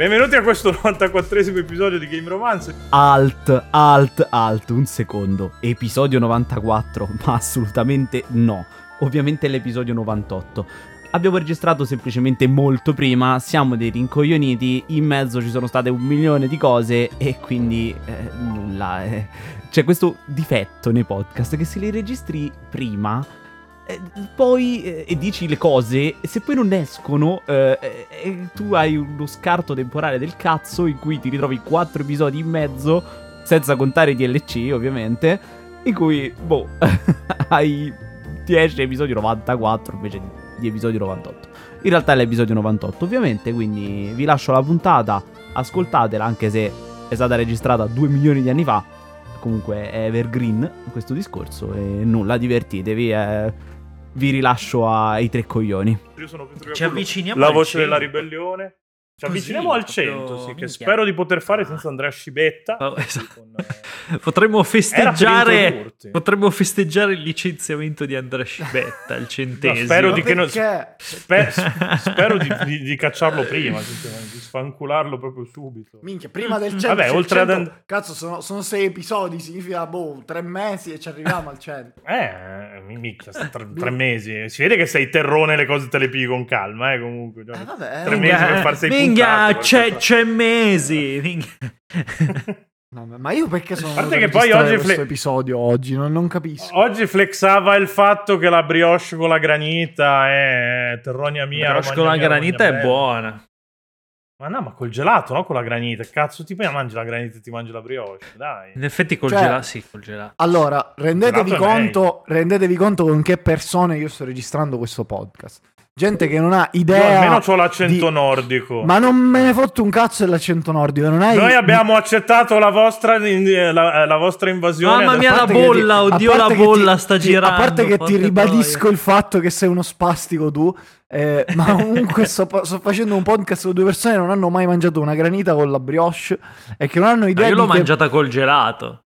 Benvenuti a questo 94esimo episodio di Game Romance. Alt, alt, alt, un secondo. Episodio 94, ma assolutamente no. Ovviamente è l'episodio 98. Abbiamo registrato semplicemente molto prima, siamo dei rincoglioniti, in mezzo ci sono state un milione di cose e quindi eh, nulla. Eh. C'è questo difetto nei podcast che se li registri prima poi eh, e dici le cose, se poi non escono, eh, eh, tu hai uno scarto temporale del cazzo in cui ti ritrovi quattro episodi in mezzo, senza contare DLC ovviamente, in cui, boh, hai 10 episodi 94 invece di episodi 98. In realtà è l'episodio 98 ovviamente, quindi vi lascio la puntata, ascoltatela anche se è stata registrata 2 milioni di anni fa. Comunque è evergreen questo discorso e nulla, divertitevi. È vi rilascio ai tre coglioni. Io sono Pietro Ci avviciniamo La voce 100. della ribellione. Ci Così, avviciniamo al proprio- 100, sì, che spero di poter fare senza Andrea Scibetta. Oh, esatto. Con, eh, Potremmo festeggiare potremmo festeggiare il licenziamento di Andrea Scibetta, il centesimo. spero di che non- spe- spero di, di- di cacciarlo prima, di sfancularlo proprio subito. Minchia, prima del 100, Vabbè, c'è il oltre ad 100, and- Cazzo, sono, sono sei episodi, significa, boh, tre mesi e ci arriviamo al 100. Eh, mi- minchia, tre, tre mesi. Si vede che sei terrone le cose te le pigli con calma, eh, comunque. Cioè, Eh, vabbè, tre eh, mesi per far sei minchia, puntate, c'è, c'è mesi. minchia. Vabbè, ma io perché sono A parte che poi oggi questo fle- episodio oggi? Non, non capisco. Oggi flexava il fatto che la brioche con la granita è terronia mia. Però Romagna con la mia, granita è bella. buona. Ma no, ma col gelato, no? Con la granita. Cazzo, ti mangi la granita e ti mangi la brioche, dai. In effetti col Cioè- gelato, sì, col gelato. Allora, rendetevi Gelato conto, rendetevi conto con che persone io sto registrando questo podcast. Gente che non ha Io idea. almeno ho l'accento di- nordico. Ma non me ne fotto un cazzo dell'accento nordico. Non hai Noi abbiamo accettato la vostra, la, la vostra invasione. Mamma mia, la bolla, a oddio, la che ti- bolla sta ti- girando. A parte che ti ribadisco troia. il fatto che sei uno spastico tu, eh, ma comunque sto, sto facendo un podcast con due persone che non hanno mai mangiato una granita con la brioche e che non hanno No, idea io di l'ho che- mangiata col gelato.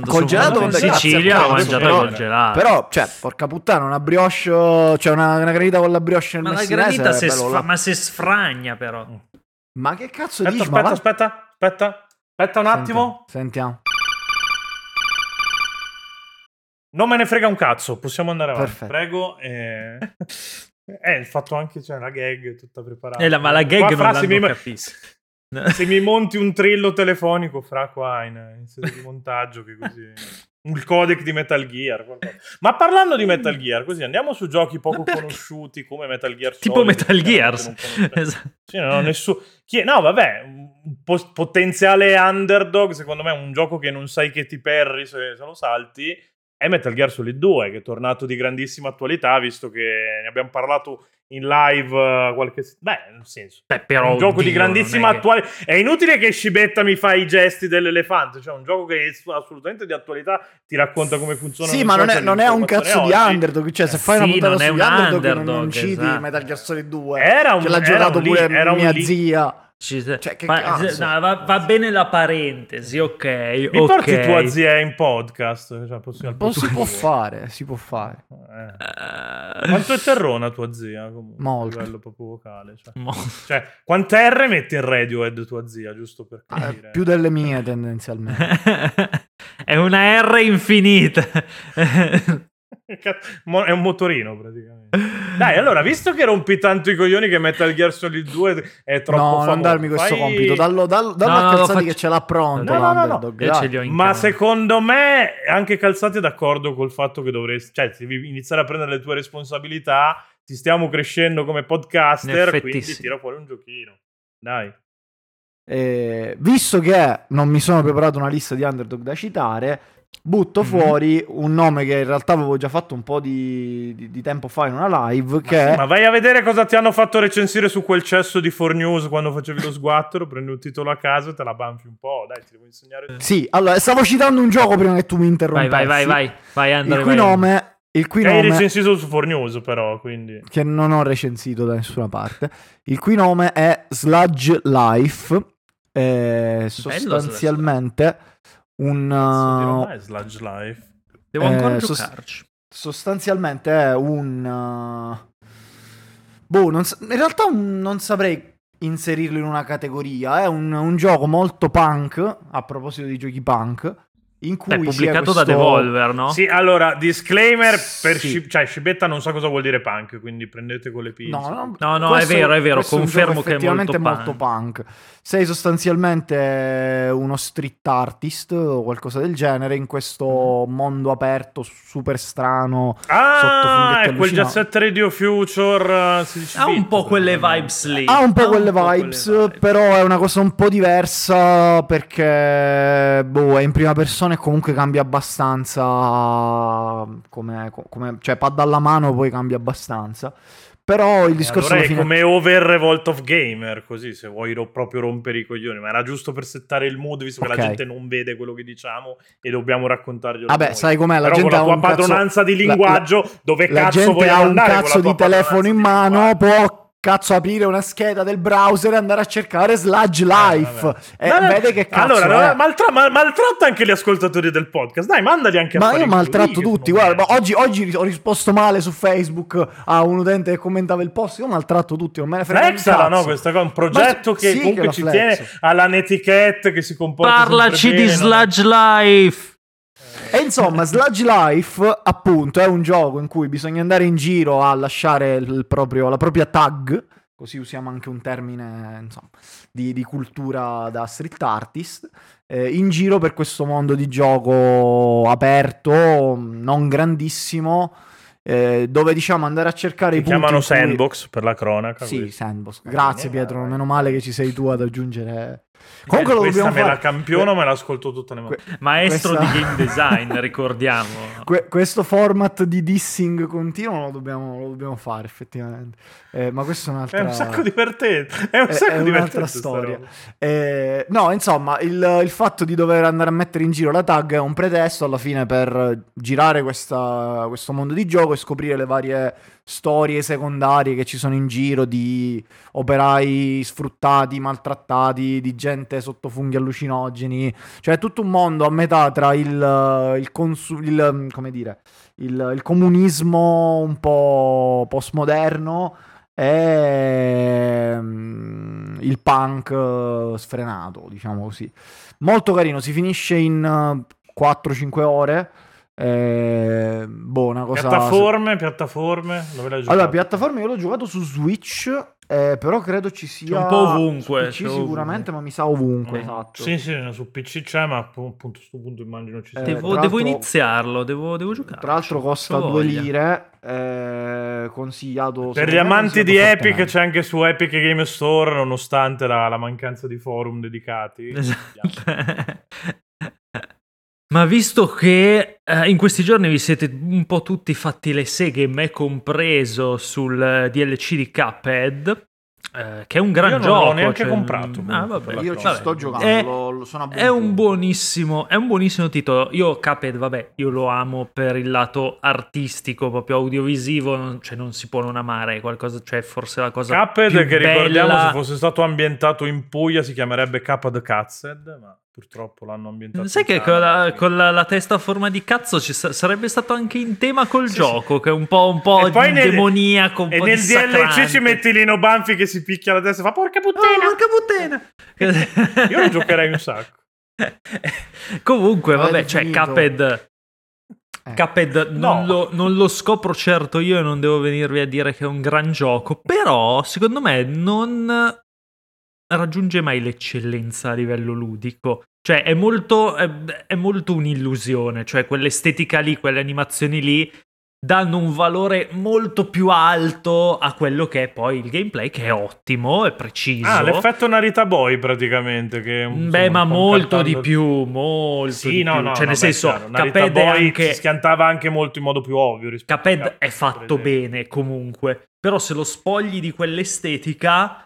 Quando Col gelato, grazie Sicilia l'ho cazzo, mangiata però- col gelato. Però, cioè, porca puttana, una brioche, cioè una, una granita con la brioche nel ma la granita se, sfra- ma se sfragna però. Ma che cazzo Aspetta, dici? Ma aspetta, va- aspetta, aspetta. Aspetta un attimo. Sentiamo. Non me ne frega un cazzo, possiamo andare avanti. Perfetto. Prego. Eh, eh, il fatto anche, cioè, la gag tutta preparata. Eh, la- ma la gag Qua, non l'hanno mi, capito. se mi monti un trillo telefonico, fra qua in, in sede di montaggio, che così... Il codec di Metal Gear. qualcosa. Ma parlando di Metal Gear, così andiamo su giochi poco conosciuti come Metal Gear tipo Solid, Metal che Gear. Esatto. Sì, no, nessuno. Chi... No, vabbè, un po- potenziale underdog, secondo me, un gioco che non sai che ti perri se, se lo salti, è Metal Gear Solid 2, che è tornato di grandissima attualità, visto che ne abbiamo parlato in live eh, qualche... Beh, nel senso... Beh, però, un gioco di oddio, grandissima non è che- attualità. È inutile che Scibetta mi fa i gesti dell'elefante, cioè un gioco che è assolutamente di attualità, ti racconta come funziona. Sì, ma non è, non è un cazzo di underdog. Cioè, se Eh fai una sì, puntata non è sugli un underdog, non- underdog, non citi esatto. Metal Gear Solid 2. Era un- che l'ha era giocato un pure era un mia lì- zia. Ci- Cioè, cazzo? no, va, va bene la parentesi, ok. Mi ok. porti tua zia in podcast? Cioè, possiamo- po' si può fare, si può fare. Eh. Eh, Quanto è terrona tua zia? Comunque, Molto. A livello proprio vocale. Cioè. Cioè, quante R mette in Radiohead tua zia, giusto per Ah, capire? più delle mie tendenzialmente. È una R infinita. È un motorino, praticamente. Dai, allora, visto che rompi tanto i coglioni che Metal Gear Solid 2 è troppo no, famoso, non darmi questo fai- compito. Dallo, dallo, dallo No, a no, Calzati faccio- che ce l'ha pronto. No, no, no, no. l'underdog, Io dai. ce li ho in Ma secondo me anche Calzati è d'accordo col fatto che dovresti, cioè, devi iniziare a prendere le tue responsabilità. Ti stiamo crescendo come podcaster, quindi sì. tira fuori un giochino. Dai. Eh, visto che non mi sono preparato una lista di underdog da citare, butto Mhm. fuori un nome che in realtà avevo già fatto un po' di, di- di tempo fa in una live. che Sì, ma vai a vedere cosa ti hanno fatto recensire su quel cesso di 4News quando facevi lo sguattero, prendi un titolo a caso e te la banfi un po', dai, ti devo insegnare. Sì, allora stavo citando un gioco prima che tu mi Vai, interrompessi. vai, vai, vai. Vai, Andrea. Il cui vai. nome, il cui Che hai nome recensito su 4News però, quindi... che non ho recensito da nessuna parte. Il cui nome è Sludge Life. eh, sostanzialmente un uh, Sludge Life. Devo ancora eh, giocarci. sostanzialmente è un uh, boh, non sa- in realtà un- non saprei inserirlo in una categoria. È un, un gioco molto punk, a proposito di giochi punk, in cui È pubblicato questo... da Devolver, no? Sì, allora, disclaimer, per Sì. Sci- cioè Scibetta non sa cosa vuol dire punk, quindi prendete con le pinze. No, no, No, no, questo- è vero, è vero, confermo che è effettivamente molto punk. Sei sostanzialmente uno street artist o qualcosa del genere in questo mondo aperto super strano. sotto Ah, è quel Jet Radio Future uh, 16 Ha un bit, po' quelle vibes lì. Ha un po' Ha quelle vibes, però è una cosa un po' diversa perché boh, è in prima persona e comunque cambia abbastanza come, come- cioè pad alla mano poi cambia abbastanza. Però il E discorso allora è fine come over Revolt of Gamer, così se vuoi ro- proprio rompere i coglioni, ma era giusto per settare il mood, visto che Ok. la gente non vede quello che diciamo e dobbiamo raccontarglielo Vabbè, noi. sai com'è, la Però gente la ha tua un cazzo- padronanza di la- linguaggio, dove la cazzo gente vogliamo ha un andare con la cazzo di telefono in padronanza mano, può cazzo aprire una scheda del browser e andare a cercare Sludge Life vabbè. e No, no, vede che cazzo allora, è. maltra- mal- maltratta anche gli ascoltatori del podcast. Dai, mandali anche a Ma io maltratto culo, tutti, guarda, ma oggi, oggi ho risposto male su Facebook a un utente che commentava il post, io maltratto tutti, non me ne frega Flexala, no? Questa cosa, un progetto Ma che sì comunque la ci flexo. tiene alla netiquette che si comporta Parlaci di bene, no? Sludge Life. E insomma, Sludge Life, appunto, è un gioco in cui bisogna andare in giro a lasciare il proprio- la propria tag, così usiamo anche un termine, insomma, di, di cultura da street artist, eh, in giro per questo mondo di gioco aperto, non grandissimo, eh, dove diciamo andare a cercare i punti chiamano cui- sandbox per la cronaca. Sì, questi. Sandbox. Va Grazie Pietro, meno male che ci sei tu ad aggiungere. Comunque Eh, lo questa dobbiamo me fare. la campiono, me l'ascolto tutta le Que- mattine. Maestro Questa- di game design, ricordiamo. Que- questo format di dissing continuo lo dobbiamo, lo dobbiamo fare effettivamente. Eh, ma questo è un'altra È un sacco divertente. È un è- sacco è un'altra storia. Eh, no, insomma, il, il fatto di dover andare a mettere in giro la tag è un pretesto alla fine per girare questa- questo mondo di gioco e scoprire le varie storie secondarie che ci sono in giro di operai sfruttati, maltrattati, di gente sotto funghi allucinogeni. Cioè, è tutto un mondo a metà tra il, il, consu- il- come dire, il, il comunismo un po' postmoderno e mm, il punk eh, sfrenato, diciamo così. Molto carino, si finisce in eh, 4-5 ore. Eh, boh, una cosa. Piattaforme, piattaforme. Dove l'hai giocato? Allora, piattaforme io l'ho giocato su Switch, eh, però credo ci sia un po' ovunque, su c'è PC sicuramente, ovunque. ma mi sa ovunque, Mm. esatto. Sì, sì, su PC c'è, ma appunto a questo punto immagino ci sia. Eh, Devo, devo iniziarlo, devo, devo giocare. Tra l'altro costa 2 lire, eh, consigliato Per gli amanti di Epic c'è anche su Epic Game Store, nonostante la, la mancanza di forum dedicati. Esatto. Ma visto che eh, in questi giorni vi siete un po' tutti fatti le seghe, me compreso, sul eh, DLC di Cuphead, eh, che è un gran Io non gioco. l'ho neanche cioè, comprato, mm, ah, vabbè, Io ci Vabbè. sto giocando, È- lo, lo sono È un buonissimo, è un buonissimo titolo. Io Cuphead, vabbè, io lo amo per il lato artistico, proprio audiovisivo, non, cioè non si può non amare qualcosa, cioè forse la cosa Cuphead, più che ricordiamo, bella- se fosse stato ambientato in Puglia si chiamerebbe Cuphead Cazzed, ma purtroppo l'hanno ambientato Sai in che con, la, con la- la testa a forma di cazzo ci sa- sarebbe stato anche in tema col Sì, gioco, che è un po', un po' E poi di nel- demoniaco, un E po' nel. DLC ci metti Lino Banfi che si picchia la testa e fa porca Oh, puttana. porca puttana! Io lo giocherei un sacco. Comunque, vabbè, cioè? Cuphead... Eh. Cuphead non, No. lo, non lo scopro certo io e non devo venirvi a dire che è un gran gioco, però secondo me non raggiunge mai l'eccellenza a livello ludico. Cioè è molto, è, è molto un'illusione, cioè quell'estetica lì, quelle animazioni lì danno un valore molto più alto a quello che è poi il gameplay, che è ottimo, è preciso. Ah, l'effetto Narita Boy praticamente. Che, insomma, Beh, ma molto cantando- di più, molto Sì, di no, più. no. cioè, no, nel senso, chiaro. Narita Boy anche... schiantava anche molto in modo più ovvio. rispetto a è fatto bene comunque, però se lo spogli di quell'estetica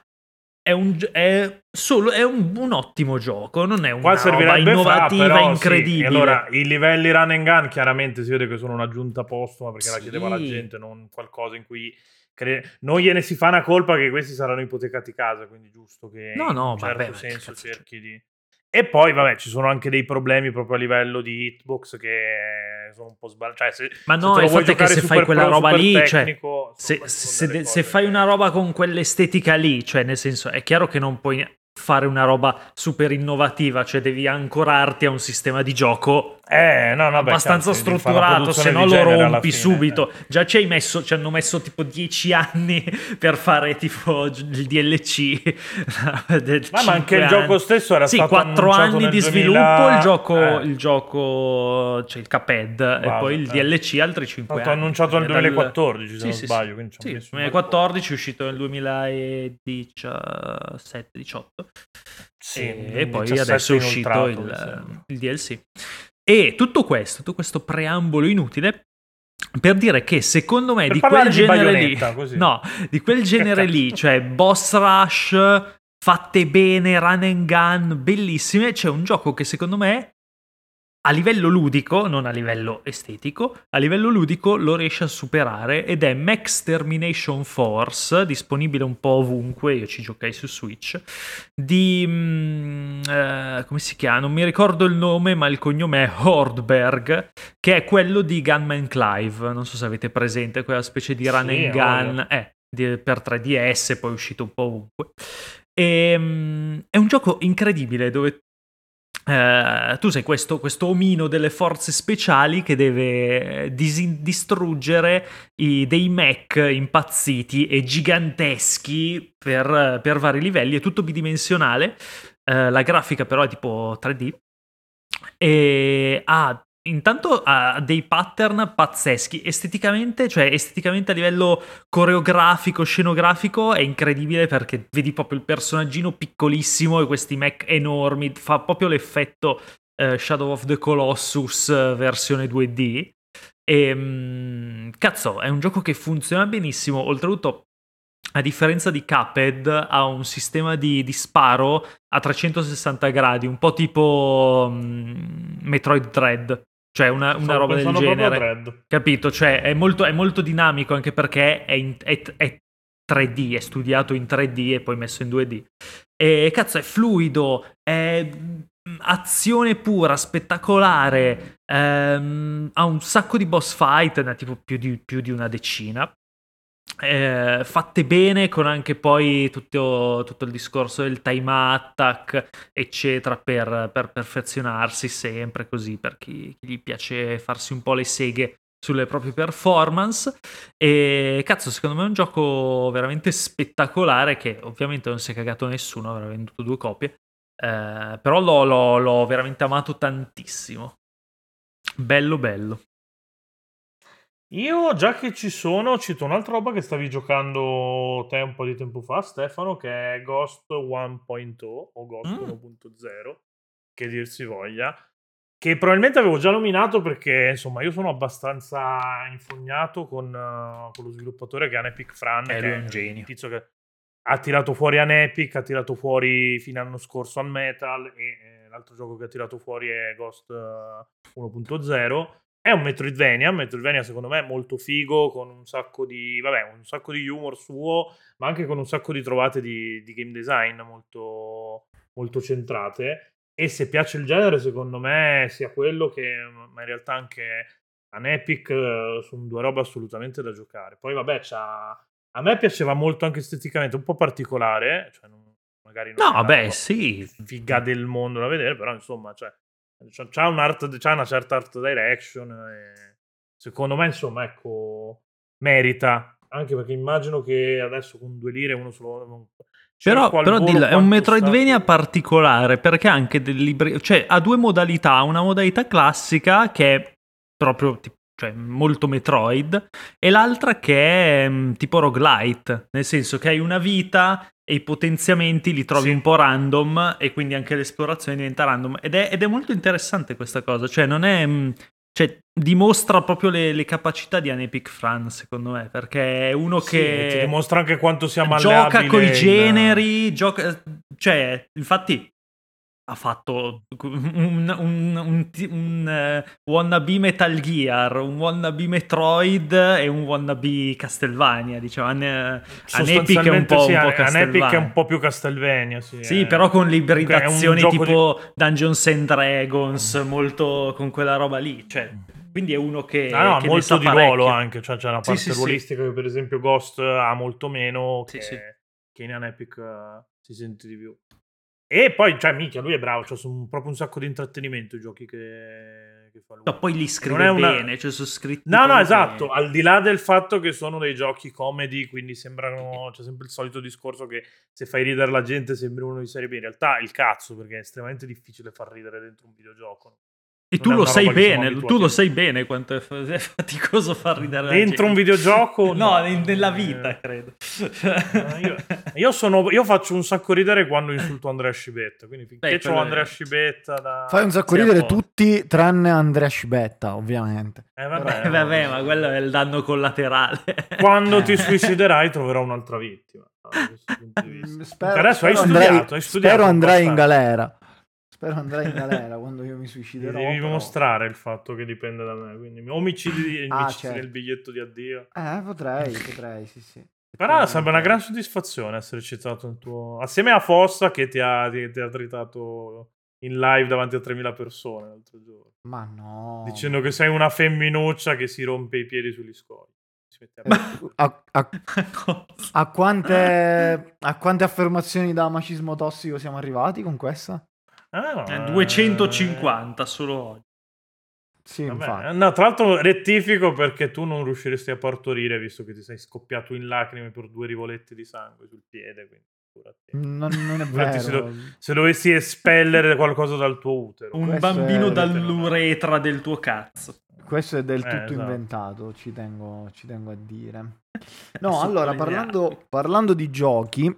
è un, è solo, è un, un ottimo gioco, non è una Qua roba servirebbe fra, innovativa, però, sì. incredibile. E allora, i livelli run and gun chiaramente si vede che sono un'aggiunta postuma perché la Sì. chiedeva la gente, non qualcosa in cui cre- non gliene si fa una colpa che questi saranno ipotecati casa, quindi giusto che No, no, in un certo vabbè, senso cerchi di... E poi, vabbè, ci sono anche dei problemi proprio a livello di hitbox che sono un po' sbagliati. Cioè, se, Ma no, se il fatto è che se fai quella pro, roba lì, cioè, tecnico, se, insomma, ci sono se- delle se cose. fai una roba con quell'estetica lì, cioè nel senso è chiaro che non puoi fare una roba super innovativa, cioè devi ancorarti a un sistema di gioco Eh, no, no, beh, abbastanza fare una strutturato, se no lo rompi fine, subito. eh. Già ci hai messo, ci hanno messo tipo 10 anni per fare tipo il DLC. Ma, ma anche il cinque gioco anni. stesso era Sì, stato 4 annunciato anni nel di 2000, sviluppo, il gioco, eh. il gioco c'è il Caped e poi il eh. DLC altri 5 È stato anni. annunciato nel Dal- 2014, se Sì, non sì, sbaglio. sì. quindi Sì, hanno messo un bel 2014 è uscito nel 2017-18 Sì, e poi 17 adesso è uscito il, il DLC. E tutto questo, tutto questo preambolo inutile per dire che secondo me di quel di genere lì, no, di quel genere lì, cioè boss rush fatte bene, run and gun, bellissime, c'è un gioco che secondo me a livello ludico, non a livello estetico, a livello ludico lo riesce a superare ed è Max Termination Force, disponibile un po' ovunque, io ci giocai su Switch, di... mm, eh, come si chiama? Non mi ricordo il nome, ma il cognome è Hordberg, che è quello di Gunman Clive, non so se avete presente, quella specie di run Sì, and gun, eh, di- per 3DS, poi è uscito un po' ovunque. E, è un gioco incredibile dove eh, tu sei questo, questo omino delle forze speciali che deve disi- distruggere i- dei mech impazziti e giganteschi per, per vari livelli, è tutto bidimensionale, eh, la grafica però è tipo 3D e ha intanto ha dei pattern pazzeschi. Esteticamente, cioè esteticamente a livello coreografico, scenografico è incredibile perché vedi proprio il personaggino piccolissimo e questi mech enormi, fa proprio l'effetto eh, Shadow of the Colossus eh, versione 2D. E mm, cazzo, è un gioco che funziona benissimo, oltretutto a differenza di Cuphead ha un sistema di, di sparo a 360 gradi, un po' tipo mm, Metroid Dread, cioè una, una Stavo roba del genere. Capito? Cioè, è molto, è molto dinamico anche perché è, in- è- è 3D, è studiato in 3D e poi messo in 2D. E cazzo, è fluido, è mm, azione pura, spettacolare, ehm, ha un sacco di boss fight, ne ha tipo più di, più di una decina. Eh, fatte bene con anche poi tutto, tutto il discorso del time attack eccetera per, per perfezionarsi sempre così per chi, chi gli piace farsi un po' le seghe sulle proprie performance. E cazzo secondo me è un gioco veramente spettacolare che ovviamente non si è cagato nessuno avrà venduto due copie eh, però l'ho, l'ho- l'ho veramente amato tantissimo. Bello bello Io, già che ci sono, cito un'altra roba che stavi giocando te un po' di tempo fa, Stefano, che è Ghost 1.0 o Ghost Mm. 1.0, che dir si voglia, che probabilmente avevo già nominato perché, insomma, io sono abbastanza infognato con, eh, con lo sviluppatore che è Anepic Fran, Eh, che è un genio. tizio che ha tirato fuori Anepic, ha tirato fuori fino all'anno scorso al Metal e eh, l'altro gioco che ha tirato fuori è Ghost eh, 1.0. È un Metroidvania, Metroidvania secondo me molto figo, con un sacco di, vabbè, un sacco di humor suo, ma anche con un sacco di trovate di, di game design molto, molto centrate. E se piace il genere, secondo me, sia quello che, ma in realtà anche an Epic, eh, sono due robe assolutamente da giocare. Poi vabbè, c'ha... a me piaceva molto anche esteticamente, un po' particolare, cioè non- magari non no vabbè sì figa del mondo da vedere, però insomma, cioè, c'ha, un art- c'ha una certa art direction e secondo me, insomma, ecco, merita, anche perché immagino che adesso con due lire uno solo... Però, però dillo, è un Metroidvania sta- particolare perché ha anche del libri... cioè ha due modalità, una modalità classica che è proprio tipo, cioè, molto Metroid e l'altra che è mm, tipo roguelite, nel senso che hai una vita e i potenziamenti li trovi Sì. un po' random e quindi anche l'esplorazione diventa random ed è, ed è molto interessante questa cosa, cioè non è... mm, cioè, dimostra proprio le, le capacità di Anepic Fran, secondo me, perché è uno Sì, che dimostra anche quanto sia gioca malleabile coi in- generi, gioca, cioè, infatti ha fatto un, un, un, un uh, wannabe Metal Gear, un wannabe Metroid e un wannabe Castlevania, diciamo. An, Epic è un po', sì, un po' An Epic è un po' più Castlevania, sì. Sì, è... però con l'ibridazione tipo di... Dungeons and Dragons, molto con quella roba lì, cioè... Quindi è uno che, ah, no, che molto di ruolo anche, cioè c'è una parte sì, ruolistica sì. che per esempio Ghost ha molto meno, che, che in An Epic uh, si sente di più. E poi, cioè, minchia, lui è bravo, cioè, sono proprio un sacco di intrattenimento i giochi che, che fa lui. No, poi li scrive una- bene, cioè sono scritti No, no, esatto, bene. al di là del fatto che sono dei giochi comedy, quindi sembrano, c'è sempre il solito discorso che se fai ridere la gente sembri uno di serie B, in realtà il cazzo, perché è estremamente difficile far ridere dentro un videogioco. E tu lo sai bene, tu lo sai bene quanto è fa- è faticoso far ridere la Dentro un videogioco? No, no. in- nella Eh, vita, credo. No, io, io sono, io faccio un sacco ridere quando insulto Andrea Scibetta. Quindi finché Beh, Andrea Scibetta da. Fai un sacco ridere tutti tranne Andrea Scibetta, ovviamente. Eh, vabbè, Eh, vabbè, ma quello è il danno collaterale. Quando Eh. ti suiciderai troverai un'altra vittima. Spero, Adesso hai studiato, andrai- hai studiato spero andrai in galera. Spero andrai in galera quando io mi suiciderò. Devi però- mostrare il fatto che dipende da me. Quindi o mi cidi, Ah, mi certo. nel biglietto di addio. Eh, potrei, potrei, sì, sì. Però sembra una gran soddisfazione essere citato nel tuo. Assieme a Fossa che ti ha, ti, ti ha tritato in live davanti a 3000 persone l'altro giorno. Ma no. Dicendo che sei una femminuccia che si rompe i piedi sugli scogli. Eh, a, a- a quante, a quante affermazioni da macismo tossico siamo arrivati con questa? Ah, no, Eh, eh, 250 solo oggi. Sì, no, tra l'altro rettifico perché tu non riusciresti a partorire visto che ti sei scoppiato in lacrime per due rivolette di sangue sul piede. Quindi. Non, non è Infatti, se vero. Se dovessi espellere qualcosa dal tuo utero. Un Questo bambino è- dall'uretra del tuo cazzo. Questo è del Eh, tutto esatto. inventato, ci tengo, ci tengo a dire. No, allora, parlando, parlando di giochi...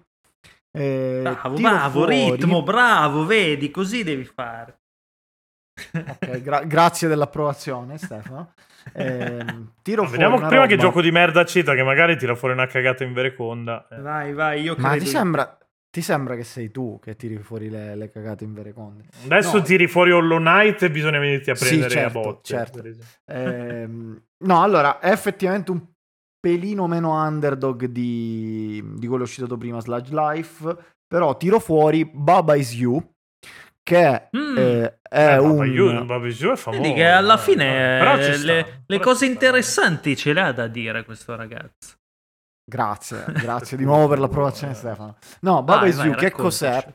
eh, Bravo, bravo, fuori- ritmo, bravo, vedi, così devi fare. Ok, gra- grazie dell'approvazione, Stefano. Ehm, tiro No, fuori vediamo prima che roba- gioco di merda cita che magari tira fuori una cagata in vereconda. Eh. Vai, vai, io credo... Ma ti sembra, ti sembra che sei tu che tiri fuori le, le cagate in vereconde? Adesso No. tiri fuori Hollow Knight e bisogna venirti a Sì, prendere certo, a botte. certo. Ehm, no, allora, è effettivamente un pelino meno underdog di, di quello citato prima, Sludge Life, però tiro fuori Baba Is You, che Mm. eh, è Eh, un... Baba Yu- Baba Yu è famoso. Vedi che alla eh. fine eh, sta, le, le cose sta. interessanti ce le ha da dire questo ragazzo. Grazie, grazie di nuovo per l'approvazione Stefano. No, Baba Vai, Is vai, You, che cos'è?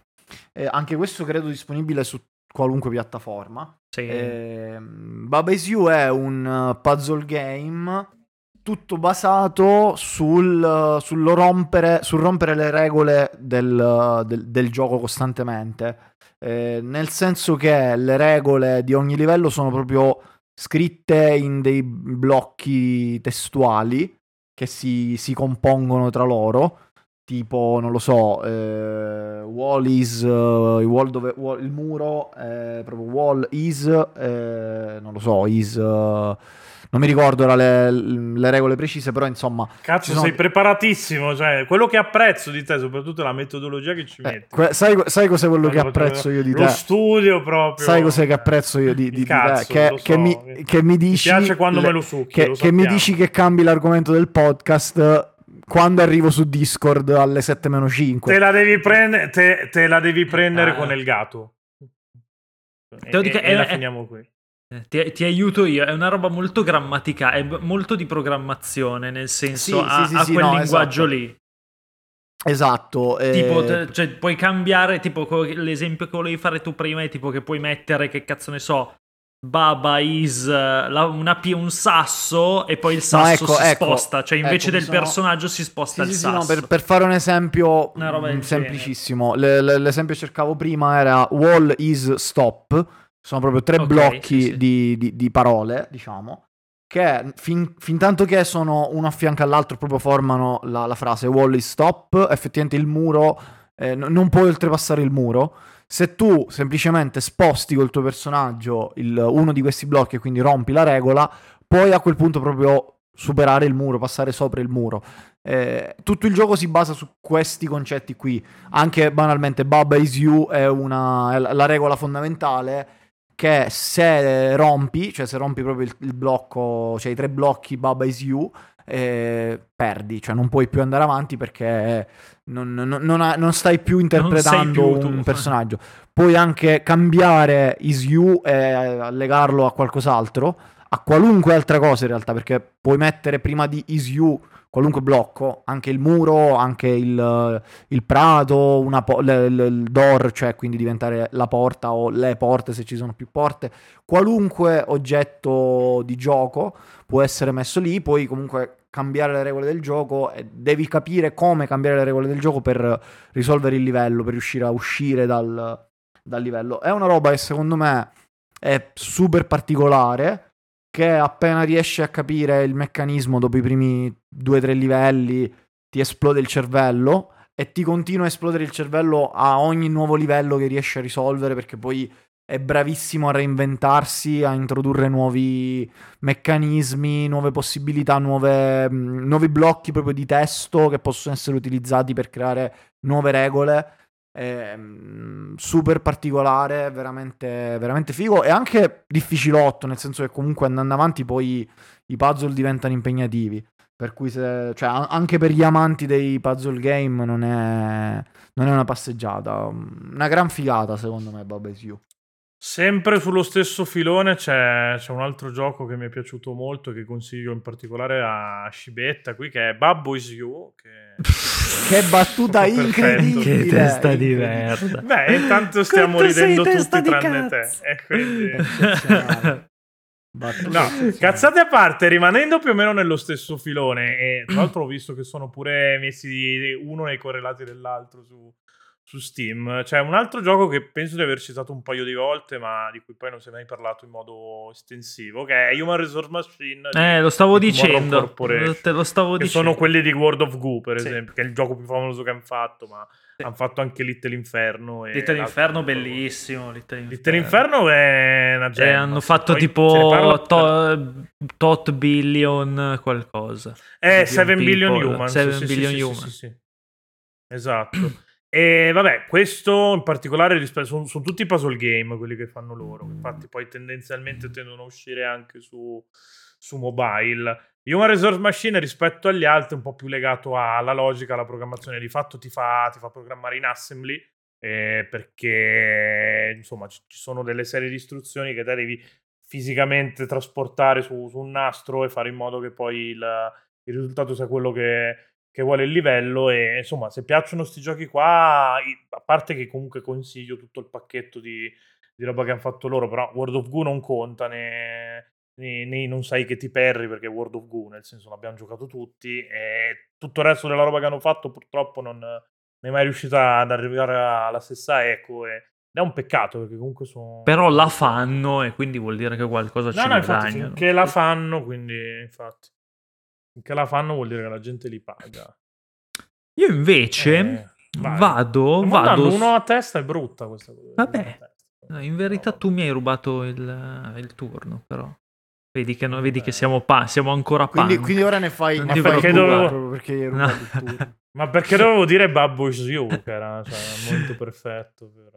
Eh, anche questo credo disponibile su qualunque piattaforma. Sì. Ehm, Baba Is You è un puzzle game tutto basato sul, uh, sullo rompere, sul rompere le regole del, uh, del- del gioco costantemente. Eh, nel senso che le regole di ogni livello sono proprio scritte in dei blocchi testuali che si, si compongono tra loro. Tipo, non lo so, eh, wall is, eh, il, wall dove, wall- il muro, è proprio wall is, eh, non lo so, is, eh, non mi ricordo le, le regole precise, però insomma, Cazzo, sono- sei preparatissimo. Cioè, quello che apprezzo di te, soprattutto è la metodologia che ci eh, metti. que- sai, sai cos'è quello che apprezzo io di Lo te? studio proprio. Sai cos'è che apprezzo io di, di- di cazzo, te? Che, lo so, che mi, che- mi Mi dici... piace quando le- me lo succhi. che, lo che mi dici che cambi l'argomento del podcast quando arrivo su Discord alle 7 meno 5. Te la devi, prendere te, te la devi prendere Ah. con il gatto. E, lo e- e la finiamo qui. Ti, ti aiuto io, è una roba molto grammaticale, è molto di programmazione, nel senso Sì, ha, sì, sì, sì, quel no, linguaggio esatto. lì. Esatto. eh, Tipo, cioè, puoi cambiare, tipo l'esempio che volevi fare tu prima è tipo che puoi mettere, che cazzo ne so, Baba is la- una un sasso e poi il sasso ecco, si ecco, sposta, cioè invece ecco, del sono- personaggio si sposta Sì, il sì, sì, no, sasso. per, per fare un esempio del mm, semplicissimo, le- le- l'esempio che cercavo prima era wall is stop, sono proprio tre Ok, blocchi sì, sì. Di, di- di parole, diciamo, che fin, fin tanto che sono uno a fianco all'altro proprio formano la, la frase wall is stop, effettivamente il muro, eh, non puoi oltrepassare il muro. Se tu semplicemente sposti col tuo personaggio il- uno di questi blocchi e quindi rompi la regola, puoi a quel punto proprio superare il muro, passare sopra il muro. Eh, tutto il gioco si basa su questi concetti qui. Anche banalmente, Baba is you è, una, è la regola fondamentale che se rompi, cioè se rompi proprio il, il blocco, cioè i tre blocchi Baba is you, eh, perdi, cioè non puoi più andare avanti perché non, non, non, ha, non stai più interpretando più un personaggio. Puoi anche cambiare is you e legarlo a qualcos'altro, a qualunque altra cosa in realtà, perché puoi mettere prima di is you qualunque blocco, anche il muro, anche il, il prato, po- le, le, il door, cioè quindi diventare la porta o le porte se ci sono più porte, qualunque oggetto di gioco può essere messo lì, poi comunque cambiare le regole del gioco e devi capire come cambiare le regole del gioco per risolvere il livello, per riuscire a uscire dal, dal livello. È una roba che secondo me è super particolare che appena riesci a capire il meccanismo dopo i primi due o tre livelli ti esplode il cervello e ti continua a esplodere il cervello a ogni nuovo livello che riesci a risolvere perché poi è bravissimo a reinventarsi, a introdurre nuovi meccanismi, nuove possibilità, nuove, nuovi blocchi proprio di testo che possono essere utilizzati per creare nuove regole mm, super particolare, veramente, veramente figo e anche difficilotto, nel senso che comunque andando avanti poi i puzzle diventano impegnativi. Per cui, se, cioè, anche per gli amanti dei puzzle game non è, non è una passeggiata. Una gran figata, secondo me, Baba You. Sempre sullo stesso filone c'è, c'è, un altro gioco che mi è piaciuto molto che consiglio in particolare a Scibetta qui che è Babbo is You che, che battuta incredibile. che testa di merda. Beh intanto stiamo Quanto ridendo tutti tranne cazzo. te e quindi... no, cazzate a parte, rimanendo più o meno nello stesso filone, e tra l'altro ho visto che sono pure messi uno nei correlati dell'altro su, su Steam. C'è un altro gioco che penso di aver citato un paio di volte, ma di cui poi non si è mai parlato in modo estensivo, che è Human Resource Machine. Eh, lo stavo dicendo. Te lo stavo che dicendo. sono quelli di World of Goo, per sì. esempio, che è il gioco più famoso che hanno fatto, ma sì. hanno fatto anche Little Inferno. Little Inferno bellissimo. Little Inferno. Little Inferno è una gemma. E hanno fatto tipo to- tot billion qualcosa. Eh, 7 billion human. 7 sì, billion human. Esatto. E vabbè, questo in particolare sono, sono, tutti puzzle game quelli che fanno loro. Infatti, poi tendenzialmente tendono a uscire anche su, su mobile. Human Resource Machine rispetto agli altri è un po' più legato alla logica, alla programmazione. Di fatto ti fa, ti fa programmare in assembly eh, perché insomma ci, ci, sono delle serie di istruzioni che te devi fisicamente trasportare su, su un nastro e fare in modo che poi il, il risultato sia quello che che vuole il livello e insomma se piacciono questi giochi qua a parte che comunque consiglio tutto il pacchetto di, di roba che hanno fatto loro però World of Goo non conta né, né, né, non sai che ti perri perché World of Goo nel senso l'abbiamo giocato tutti e tutto il resto della roba che hanno fatto purtroppo non, non è mai riuscita ad arrivare alla stessa eco e è un peccato perché comunque sono... Però la fanno e quindi vuol dire che qualcosa no, ci no, guadagnano. Che la fanno, quindi infatti. Finché la fanno vuol dire che la gente li paga. Io invece eh, vado... vado uno a testa è brutta questa cosa. Vabbè, in verità tu mi hai rubato il, il turno, però. Vedi che, no, vedi che siamo, pa- siamo, ancora quindi, quindi, ora ne fai, ne fai perché dovevo... perché no. Ma perché dovevo dire Babbo is you, che era cioè, molto perfetto. Per...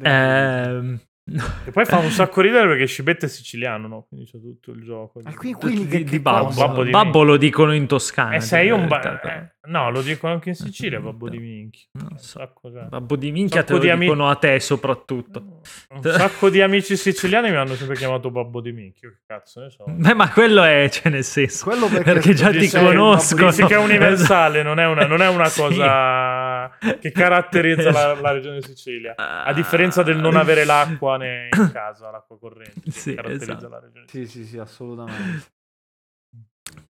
Eh, e poi fa un sacco ridere perché Scibetta è siciliano, no? Quindi c'è tutto il gioco. Di, ah, qui, quindi di, di Babbo. Babbo, di Babbo lo dicono in Toscana. E sei un ba- eh, No, lo dicono anche in Sicilia, Babbo di Minchia. So. Sacco, cioè. Babbo di Minchia te lo di ami- dicono a te soprattutto. Un sacco di amici siciliani mi hanno sempre chiamato Babbo di Minchia. Che cazzo ne so. Beh, ma quello è, cioè nel senso... Quello perché, perché già ti conoscono. Dici che è universale, non è una, non è una cosa sì. che caratterizza la, la, regione Sicilia. A differenza del non avere l'acqua in casa, l'acqua corrente. Sì, esatto. la regione Sì, sì, sì, assolutamente.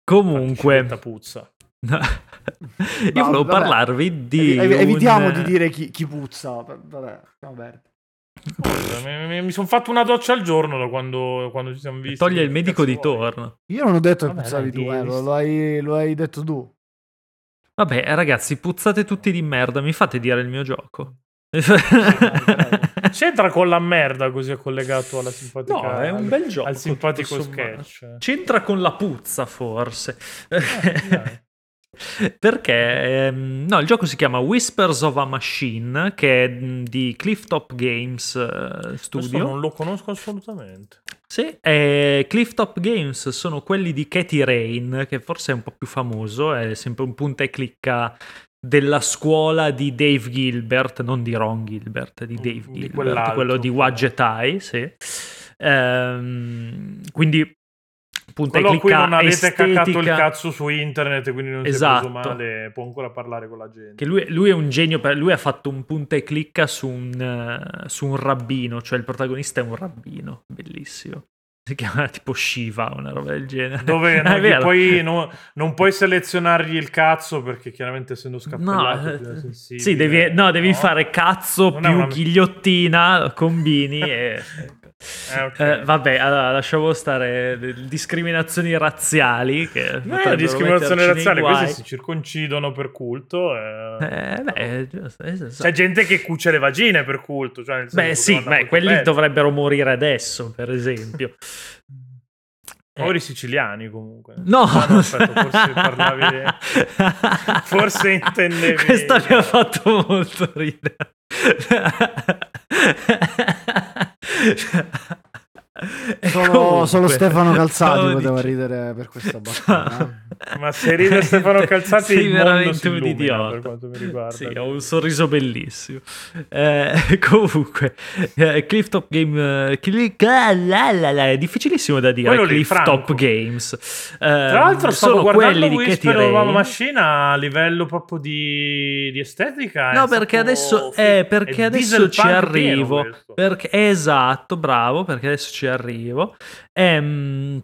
Comunque... puzza. Io no, volevo vabbè. parlarvi di. Ev- evitiamo un... di dire chi, chi puzza. Vabbè, mi, mi, mi sono fatto una doccia al giorno da quando, quando ci siamo visti. Toglie il medico di torno. Io non ho detto che puzzavi tu, eh, lo, hai, lo hai detto tu. Vabbè, ragazzi, puzzate tutti di merda. Mi fate dire il mio gioco. C'entra con la merda così è collegato alla simpatica. No, è un bel gioco. Al simpatico sketch. C'entra con la puzza, forse. Eh, Perché ehm, no, il gioco si chiama Whispers of a Machine, che è mh, di Clifftop Games eh, Questo Studio. non lo conosco assolutamente. Sì, e Clifftop Games sono quelli di Katie Rain, che forse è un po' più famoso, è sempre un punta e clicca della scuola di Dave Gilbert, non di Ron Gilbert, di Dave Di Gilbert, quello di Wadget Eye, sì. Ehm, quindi punta Quello e cui non avete cacato il estetica. cazzo su internet, quindi non si è Esatto. preso male, può ancora parlare con la gente. Che lui, lui è un genio, per- lui ha fatto un punta e clicca su un, eh, su un rabbino, cioè il protagonista è un rabbino, bellissimo. Si chiama tipo Shiva, una roba del genere. Dove non, puoi- no- non puoi selezionargli il cazzo perché chiaramente essendo scappellato No, eh, sì, devi, no, devi No? fare cazzo Non più una- ghigliottina, combini e... Eh, ok. Eh, vabbè, allora lasciamo stare discriminazioni razziali. Che metterci nei razziale, guai. questi si circoncidono per culto. eh. Eh, beh, giusto, esatto. C'è gente che cuce le vagine per culto. Cioè Beh, sì, beh, quelli peggio. dovrebbero morire adesso, per esempio. Poveri siciliani comunque. No, Ah, no, aspetta, forse parlavi. Forse intendevi. Questa mi ha fatto molto ridere. E Solo, solo Stefano Calzati poteva ridere per questa battuta. Ma se ride Stefano Calzati, sei il veramente un idiota. per quanto mi riguarda. Sì, ho un sorriso bellissimo. Eh, comunque, eh, Clifftop Game. eh, Cli- la, la, la, è difficilissimo da dire. Quello lì, Clifftop Franco. Games. Eh, Tra l'altro, sono quelli di Whisper Katie of a Ray. Machine a livello proprio di, di estetica. No, perché adesso, eh, perché adesso ci arrivo. Perché, esatto, bravo, perché adesso ci arrivo. Ehm,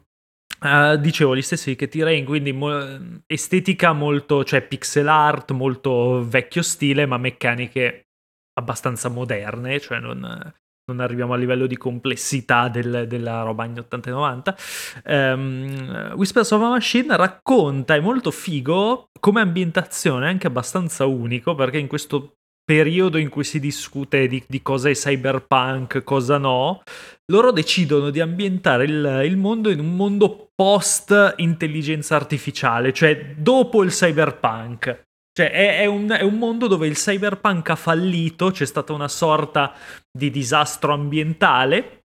eh, dicevo gli stessi che T-Rain, quindi mo- estetica molto, cioè pixel art, molto vecchio stile, ma meccaniche abbastanza moderne, cioè non, non arriviamo a livello di complessità del- della roba anni 80 e 90. Ehm, Whispers of a Machine racconta, è molto figo come ambientazione, anche abbastanza unico, perché in questo periodo in cui si discute di, di cosa è cyberpunk, cosa no, loro decidono di ambientare il, il mondo in un mondo post intelligenza artificiale, cioè dopo il cyberpunk. Cioè è, è un, è un mondo dove il cyberpunk ha fallito, c'è stata una sorta di disastro ambientale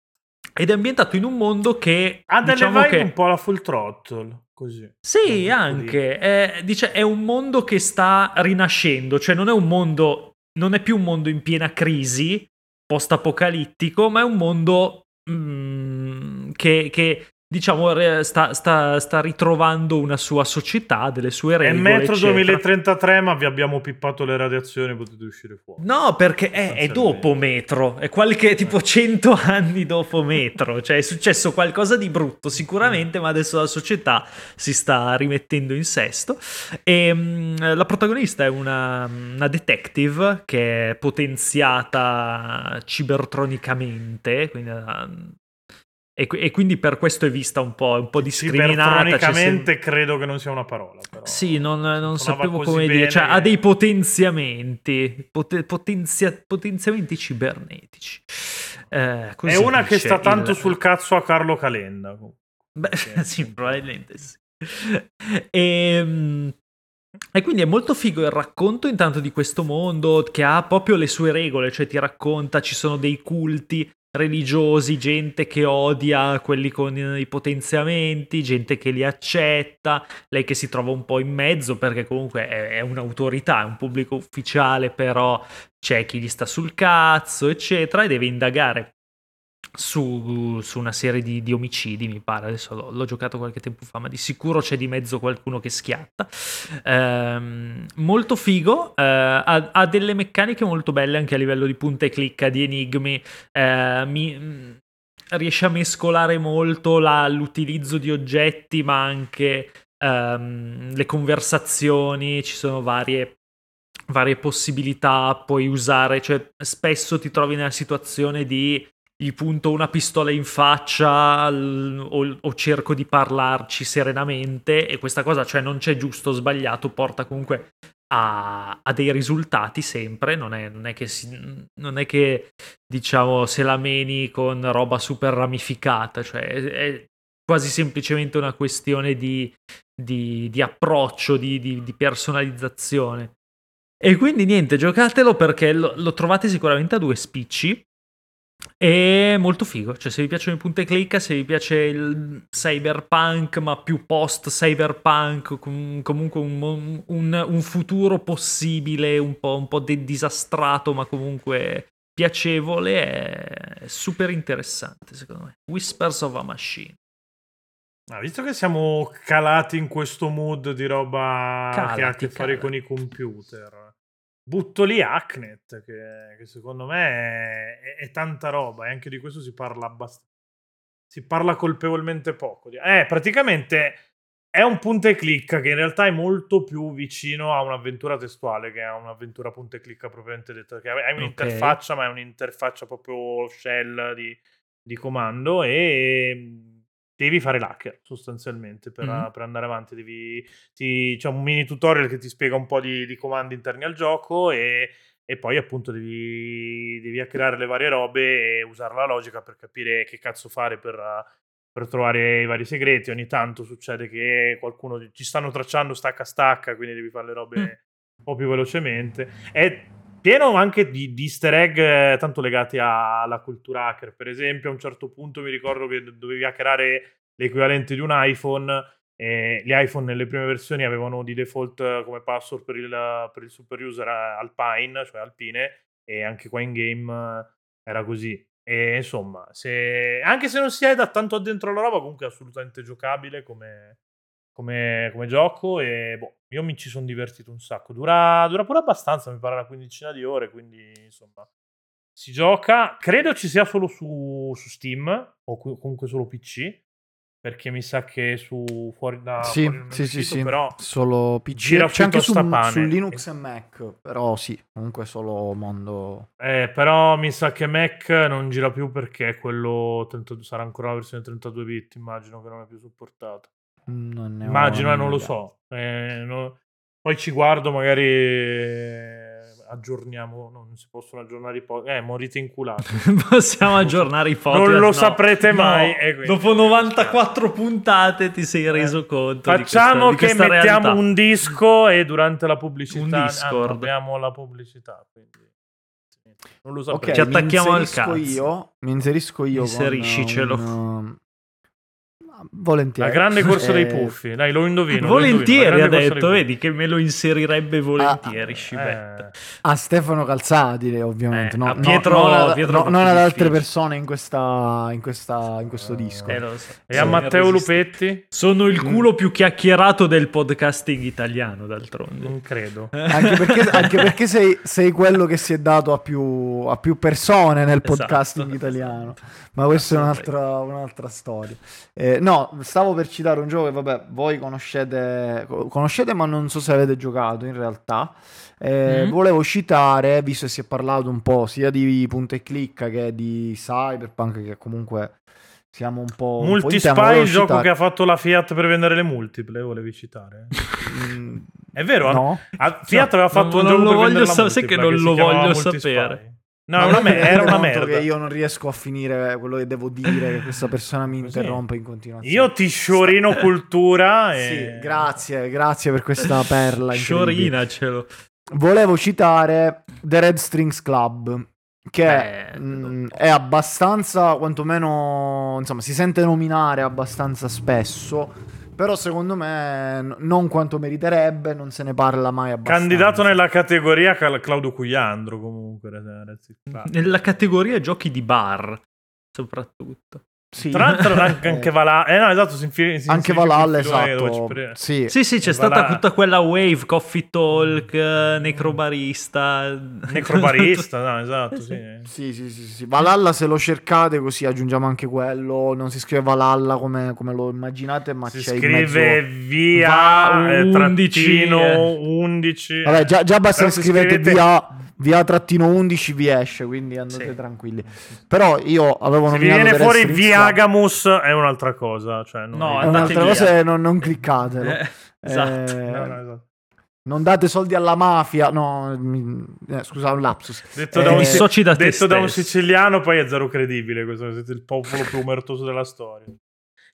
ed è ambientato in un mondo che Ha delle diciamo che un po' alla full throttle, così. sì, po' anche. È, dice, è un mondo che sta rinascendo, cioè non è un mondo, non è più un mondo in piena crisi, post-apocalittico, ma è un mondo mm, che, che, diciamo, sta, sta- sta ritrovando una sua società, delle sue È regole. Metro eccetera. 2033, ma vi abbiamo pippato le radiazioni, potete uscire fuori. No, perché è, è dopo Metro, è qualche tipo cento anni dopo Metro, cioè è successo qualcosa di brutto sicuramente, ma adesso la società si sta rimettendo in sesto. E mm, la protagonista è una, una detective che è potenziata cibertronicamente, quindi, ah, e, e quindi per questo è vista un po', un po discriminata. c'è sem- Cibertronicamente credo che non sia una parola. Però. sì, non, non sapevo come dire, cioè ha dei potenziamenti, pote- potenzia- potenziamenti cibernetici. Eh, È una che sta tanto il- sul cazzo a Carlo Calenda. Beh, Sì. sì, probabilmente sì. E, e quindi è molto figo il racconto intanto di questo mondo che ha proprio le sue regole, cioè ti racconta, ci sono dei culti religiosi, gente che odia quelli con i potenziamenti, gente che li accetta, lei che si trova un po' in mezzo perché comunque è, è un'autorità, è un pubblico ufficiale, però c'è chi gli sta sul cazzo, eccetera, e deve indagare su, su una serie di, di omicidi, mi pare. Adesso l'ho, l'ho giocato qualche tempo fa, ma di sicuro c'è di mezzo qualcuno che schiatta. Ehm, molto figo, eh, ha, ha delle meccaniche molto belle anche a livello di punta e clicca, di enigmi. eh, mi- mh, riesce a mescolare molto la- l'utilizzo di oggetti, ma anche ehm, le conversazioni. Ci sono varie varie possibilità puoi usare, cioè spesso ti trovi nella situazione di gli punto una pistola in faccia l- o, o cerco di parlarci serenamente e questa cosa, cioè non c'è giusto o sbagliato, porta comunque a, a dei risultati sempre, non è, non è che si- non è che diciamo se la meni con roba super ramificata, cioè è, quasi semplicemente una questione di di, di approccio, di, di, di personalizzazione. E quindi niente, giocatelo perché lo, lo trovate sicuramente a due spicci. È molto figo, cioè se vi piacciono i punte clicca, se vi piace il cyberpunk ma più post cyberpunk, com- comunque un, un, un, futuro possibile, un po', un po de- disastrato ma comunque piacevole, è super interessante secondo me. Whispers of a Machine. Ah, visto che siamo calati in questo mood di roba calati, che ha a che fare calati. con i computer, butto lì Hacknet, che, che secondo me è, è, tanta roba e anche di questo si parla abbastanza. Si parla colpevolmente poco. Eh, praticamente è un punta e clicca che in realtà è molto più vicino a un'avventura testuale che a un'avventura punta e clicca propriamente detta. Che hai un'interfaccia, okay. ma è un'interfaccia proprio shell di, di comando e devi fare l'hacker sostanzialmente per, mm-hmm. per andare avanti. Devi, ti, c'è un mini tutorial che ti spiega un po' di, di comandi interni al gioco e, e poi appunto devi, devi hackerare le varie robe e usare la logica per capire che cazzo fare per, per trovare i vari segreti. Ogni tanto succede che qualcuno ci stanno tracciando stacca stacca, quindi devi fare le robe mm. un po' più velocemente. È pieno anche di, di easter egg eh, tanto legati alla cultura hacker. Per esempio, a un certo punto mi ricordo che dovevi hackerare l'equivalente di un iPhone. E gli iPhone nelle prime versioni avevano di default eh, come password per il, per il super user Alpine, cioè Alpine, e anche qua in game eh, era così. E insomma, se, anche se non si è da tanto addentro alla roba, comunque è assolutamente giocabile come, come, come gioco e boh, io mi ci sono divertito un sacco. Dura, dura pure abbastanza, mi pare una quindicina di ore, quindi insomma si gioca. Credo ci sia solo su, su Steam o comunque solo PC. Perché mi sa che su fuori da sì, fuori sì, sì, sito, sì, però solo PC c'è anche su, su, Linux e Mac, però sì, comunque solo mondo. Eh, però mi sa che Mac non gira più perché quello 30, sarà ancora la versione 32 bit, immagino che non è più supportato. Non ne Immagino, non lo so. Eh, no. Poi ci guardo, magari eh, aggiorniamo. No, non si possono aggiornare i podcast. Eh, morite inculati. Possiamo aggiornare i podcast. Non lo no. saprete mai. No. Dopo 94 puntate ti sei reso conto. Facciamo di questa, che di mettiamo realtà. un disco e durante la pubblicità Un Discord. ah, abbiamo la pubblicità. Quindi non lo saprete. Ok, Ci attacchiamo mi al inserisco cazzo. Io, mi inserisco io Inseriscicelo. con un, uh, volentieri. La grande corsa dei Eh, puffi. Dai, lo indovino. lo Volentieri indovino, la ha detto, dei vedi che me lo inserirebbe volentieri, puffi. Scibetta. Eh, A Stefano Calzati, ovviamente. Eh, no, a no, Pietro- non, a- Pietro no, non ad altre persone in, questa, in, questa, in questo disco. Eh, lo so. E a Sono Matteo. Lupetti? Sono il culo più chiacchierato del podcasting italiano, d'altronde. Non credo. Anche perché, anche perché sei, sei quello che si è dato a più, a più persone nel Esatto, podcasting italiano. Ma questa è un'altra, un'altra storia. Eh, no, stavo per citare un gioco che, vabbè, voi conoscete, co- conoscete, ma non so se avete giocato in realtà. Eh, Mm. Volevo citare, visto che si è parlato un po' sia di punta e clicca che di Cyberpunk, che comunque siamo un po'. un po' in Multispy, tema, il gioco citare- che ha fatto la Fiat per vendere le multiple, volevi citare? Mm, È vero? No. Ah, Fiat aveva fatto non- un non gioco lo per voglio vendere sa- sai che non si lo voglio Multispy. sapere. No, è una me- era una merda. Che io non riesco a finire quello che devo dire, che questa persona mi interrompe in continuazione. Io ti sciorino cultura e... Sì, grazie, grazie per questa perla. Sciorinacelo. Volevo citare The Red Strings Club, che Bello. mh, è abbastanza, quantomeno, insomma, si sente nominare abbastanza spesso. Però secondo me n- non quanto meriterebbe, non se ne parla mai abbastanza. Candidato nella categoria Cal- Claudio Cugliandro comunque. ragazzi. Nella categoria giochi di bar, soprattutto. Sì. Tra l'altro anche, Eh, anche Valhalla... Eh no, esatto, si infili- si anche Valhalla, esatto. Sì. Sì, sì, c'è E stata Valhalla- tutta quella wave, Coffee Talk, eh, Necrobarista. Necrobarista, no, esatto, sì. Sì, sì, sì, sì. Valhalla se lo cercate così aggiungiamo anche quello. Non si scrive Valhalla come, come lo immaginate, ma Si c'è scrive mezzo... via Va eh, 11, trattino eh. 11. Vabbè, già, già basta che se scrivete scrivete- via, via trattino 11 vi esce, quindi andate Sì. tranquilli. Però io avevo Se vi nominato viene The fuori. Viagamus è un'altra cosa. Cioè non No, È un'altra via. cosa non, non cliccatelo. Eh, esatto. Eh, No, no, esatto. Non date soldi alla mafia. No, mi- eh, scusa, un lapsus. Detto, Eh, da un, da te detto da un siciliano, poi è zero credibile. Questo siete il popolo più omertoso della storia.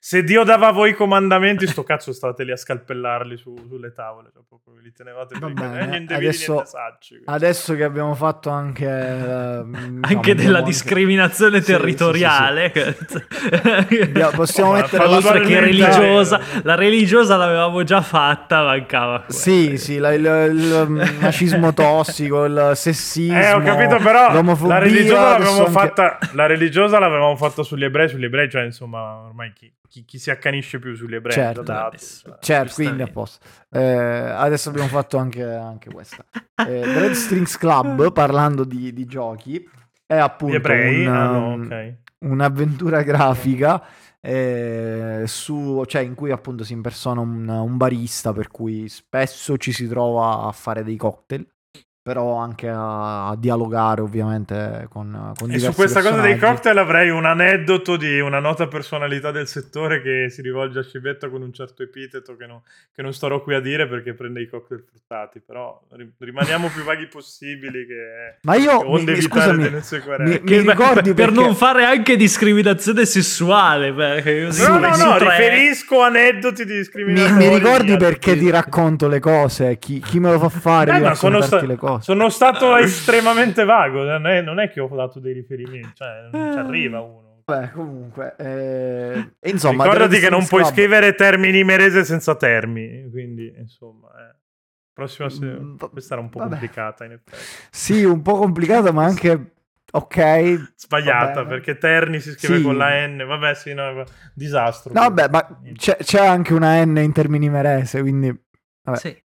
Se Dio dava a voi i comandamenti, sto cazzo state lì a scalpellarli su- sulle tavole. Cioè, proprio li tenevate Va per bene, eh, niente adesso- niente sacci. quindi. Adesso che abbiamo fatto anche... eh, Anche della abbiamo discriminazione Sì, sì, sì, territoriale. Abbiamo- possiamo Ma mettere la Oltre che religiosa, la religiosa l'avevamo già fatta, mancava. quella. Sì, sì, la- il, il macismo tossico, il sessismo, Eh, ho capito, però l'omofobia, la religiosa l'avevamo anche- fatta. La religiosa l'avevamo fatta sugli ebrei. Sugli ebrei, cioè, insomma, ormai chi, chi- chi si accanisce più sugli ebrei? Certo. dato, Adesso. cioè. Certo, quindi a posto. Eh, adesso abbiamo fatto anche, anche questa. Eh, Red Strings Club, parlando di, di giochi, è appunto ebrei? un, Ah, no, um, ok. un'avventura grafica eh, su, cioè in cui appunto si impersona un, un barista per cui spesso ci si trova a fare dei cocktail però anche a, a dialogare ovviamente con, con E su questa cosa dei cocktail avrei un aneddoto di una nota personalità del settore che si rivolge a Civetta con un certo epiteto che, no- che non starò qui a dire perché prende i cocktail fruttati, però ri- rimaniamo più vaghi possibili che ma io che onde mi, mi- scusami mi, mi ricordi per perché- non fare anche discriminazione sessuale. Così No, no, no, tre- riferisco aneddoti di mi, discriminazione. mi ricordi di- perché ti racconto le cose chi, chi me lo fa fare Eh, ma sono, sta- le cose sono stato estremamente vago, non è, non è che ho dato dei riferimenti, cioè non ci arriva uno. Vabbè, comunque, eh, e insomma, Ricordati che non puoi Club- scrivere termini merese senza termini, quindi insomma, eh. prossima se- Mm, questa era un po' vabbè. complicata in effetti. Sì, un po' complicata, ma anche ok. Sbagliata Va bene. perché terni si scrive Sì. con la N, vabbè, sì, no, disastro. No, vabbè, ma c'è, c'è anche una N in termini merese, quindi... Vabbè. Sì.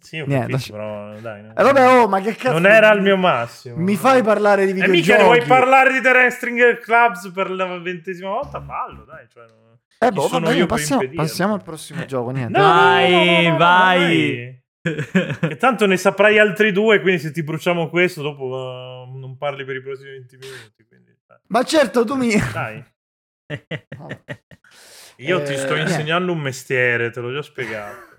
Sì, ho Niente, capito, però dai. no. E vabbè, oh, ma che cazzo... non era il mio massimo. Mi fai parlare di E videogiochi? mica ne vuoi parlare di The Wrestling Clubs per la ventesima volta? Fallo, dai. Cioè, non- Eh, boh, sono vabbè, passiamo, passiamo al prossimo gioco, niente. No, Vai, no, no, no, no, vai. Che tanto ne saprai altri due, quindi se ti bruciamo questo, dopo uh, non parli per i prossimi 20 minuti. Quindi, eh, Ma certo, tu mi... dai, io ti Eh, sto niente. insegnando un mestiere, te l'ho già spiegato.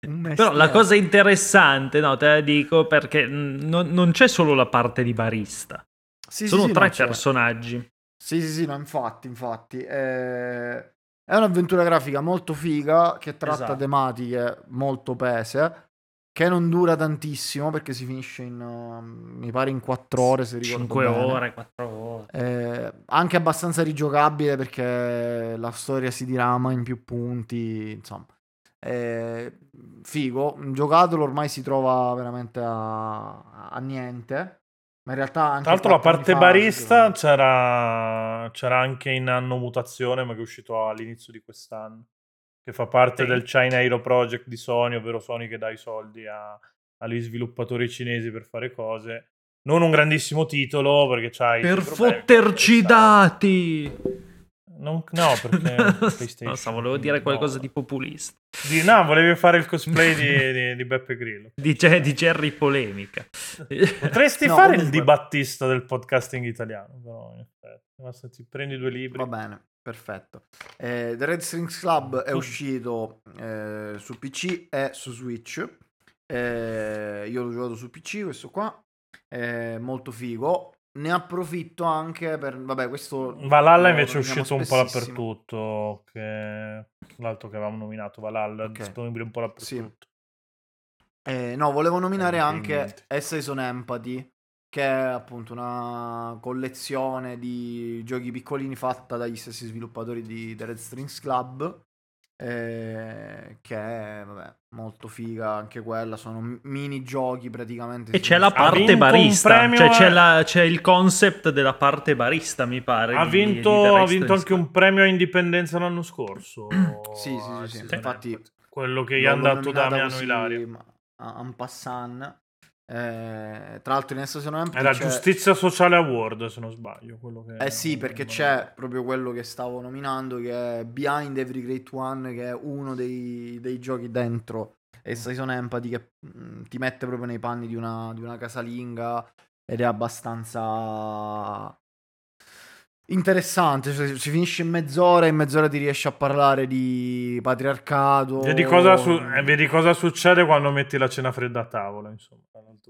Però la cosa interessante, no, te la dico perché non, non c'è solo la parte di barista, Sì, sono sì, tre no, c'è. personaggi. Sì, sì, sì, no, infatti, infatti. eh, È un'avventura grafica molto figa che tratta Esatto. tematiche molto pese, che non dura tantissimo perché si finisce in, uh, mi pare, in 4 ore, se ricordo 5 bene. ore, 4 ore. Eh, anche abbastanza rigiocabile perché la storia si dirama in più punti, insomma. Eh, figo, giocatelo ormai si trova veramente a, a niente. Ma in realtà anche Tra l'altro la parte fa barista c'era, c'era anche in anno mutazione, ma che è uscito all'inizio di quest'anno. Che fa parte Sì. del China Hero Project di Sony, ovvero Sony che dà i soldi a- agli sviluppatori cinesi per fare cose. Non un grandissimo titolo, perché c'hai... Per fotterci dati! Non- no, perché PlayStation. No, so, volevo dire No. qualcosa di populista. Di- no, volevi fare il cosplay di, di- di Beppe Grillo. Di, di Jerry Polemica. Potresti No, fare il comunque- Di Battista del podcasting italiano, però in effetti. Basta, ti prendi due libri. Va bene, perfetto. Eh, The Red Strings Club è Mm. uscito eh, su PC e su Switch. Eh, io l'ho giocato su PC, questo qua. È molto figo. Ne approfitto anche per... Vabbè, questo... Valhalla invece è uscito un po' dappertutto, che l'altro che avevamo nominato, Valhalla, è Ok. disponibile un po' Sì. dappertutto. Eh, no, volevo nominare Eh, anche niente. Essayson Empathy, che è appunto una collezione di giochi piccolini fatta dagli stessi sviluppatori di The Red Strings Club. Eh, che è vabbè, molto figa anche quella. Sono m- minigiochi praticamente. E c'è la parte barista, cioè c'è, la- c'è il concept della parte barista, mi pare. Ha di- vinto, di The ha vinto anche un premio a indipendenza l'anno scorso. Sì, sì, sì, sì, Essayson infatti- quello che gli L'ho- ha l'ho dato Damiano Ilario. ma- a- en passant. Eh, tra l'altro in Essayson Empathy È la c'è- Giustizia Sociale Award, se non sbaglio. Quello che Eh sì, perché c'è proprio quello che stavo nominando, che è Behind Every Great One, che è uno dei, dei giochi dentro e Season Empathy che mm, ti mette proprio nei panni di una, di una casalinga ed è abbastanza interessante. Cioè, si finisce in mezz'ora e in mezz'ora ti riesci a parlare di patriarcato. Vedi cosa, su- eh, vedi cosa succede quando metti la cena fredda a tavola, insomma,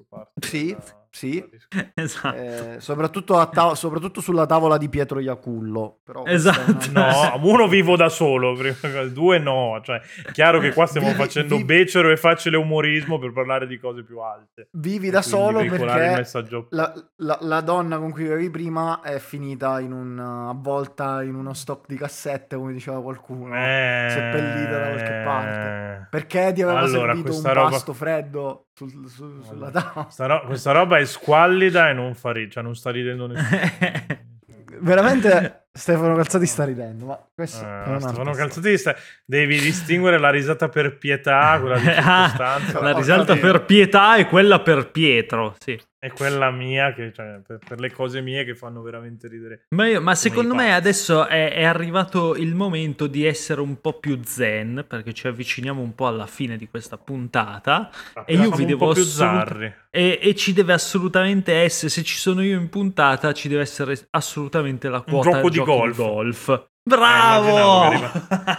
dall'altra parte. Sì, della- sì. Esatto. Eh, soprattutto, a ta- soprattutto sulla tavola di Pietro Iacullo. Però è Esatto. una- No, uno vivo da solo, prima due no. Cioè, chiaro che qua stiamo Vivi- facendo vivi- becero e facile umorismo per parlare di cose più alte. Vivi da solo perché messaggio la, la- la donna con cui vivevi prima è finita in un, avvolta in uno stock di cassette, come diceva qualcuno. Eh, seppellita da qualche parte. Perché ti aveva Allora, servito un roba- pasto freddo sul- sul- sulla tavola? Questa, ro- questa roba è squallida e non fa ridere, cioè non sta ridendo nessuno. Veramente Stefano Calzati sta ridendo, ma questo Eh, è Stefano Calzati sta- devi distinguere la risata per pietà, quella di Ah, circostanza, la risata per pietà e quella per Pietro, sì. E quella mia, che, cioè, per, per le cose mie che fanno veramente ridere. Ma, io- ma secondo me adesso è, è arrivato il momento di essere un po' più zen, perché ci avviciniamo un po' alla fine di questa puntata. E io vi un devo po' più assolut- zarri. E, e ci deve assolutamente essere, se ci sono io in puntata, ci deve essere assolutamente la quota gioco di golf. golf. Eh, Bravo!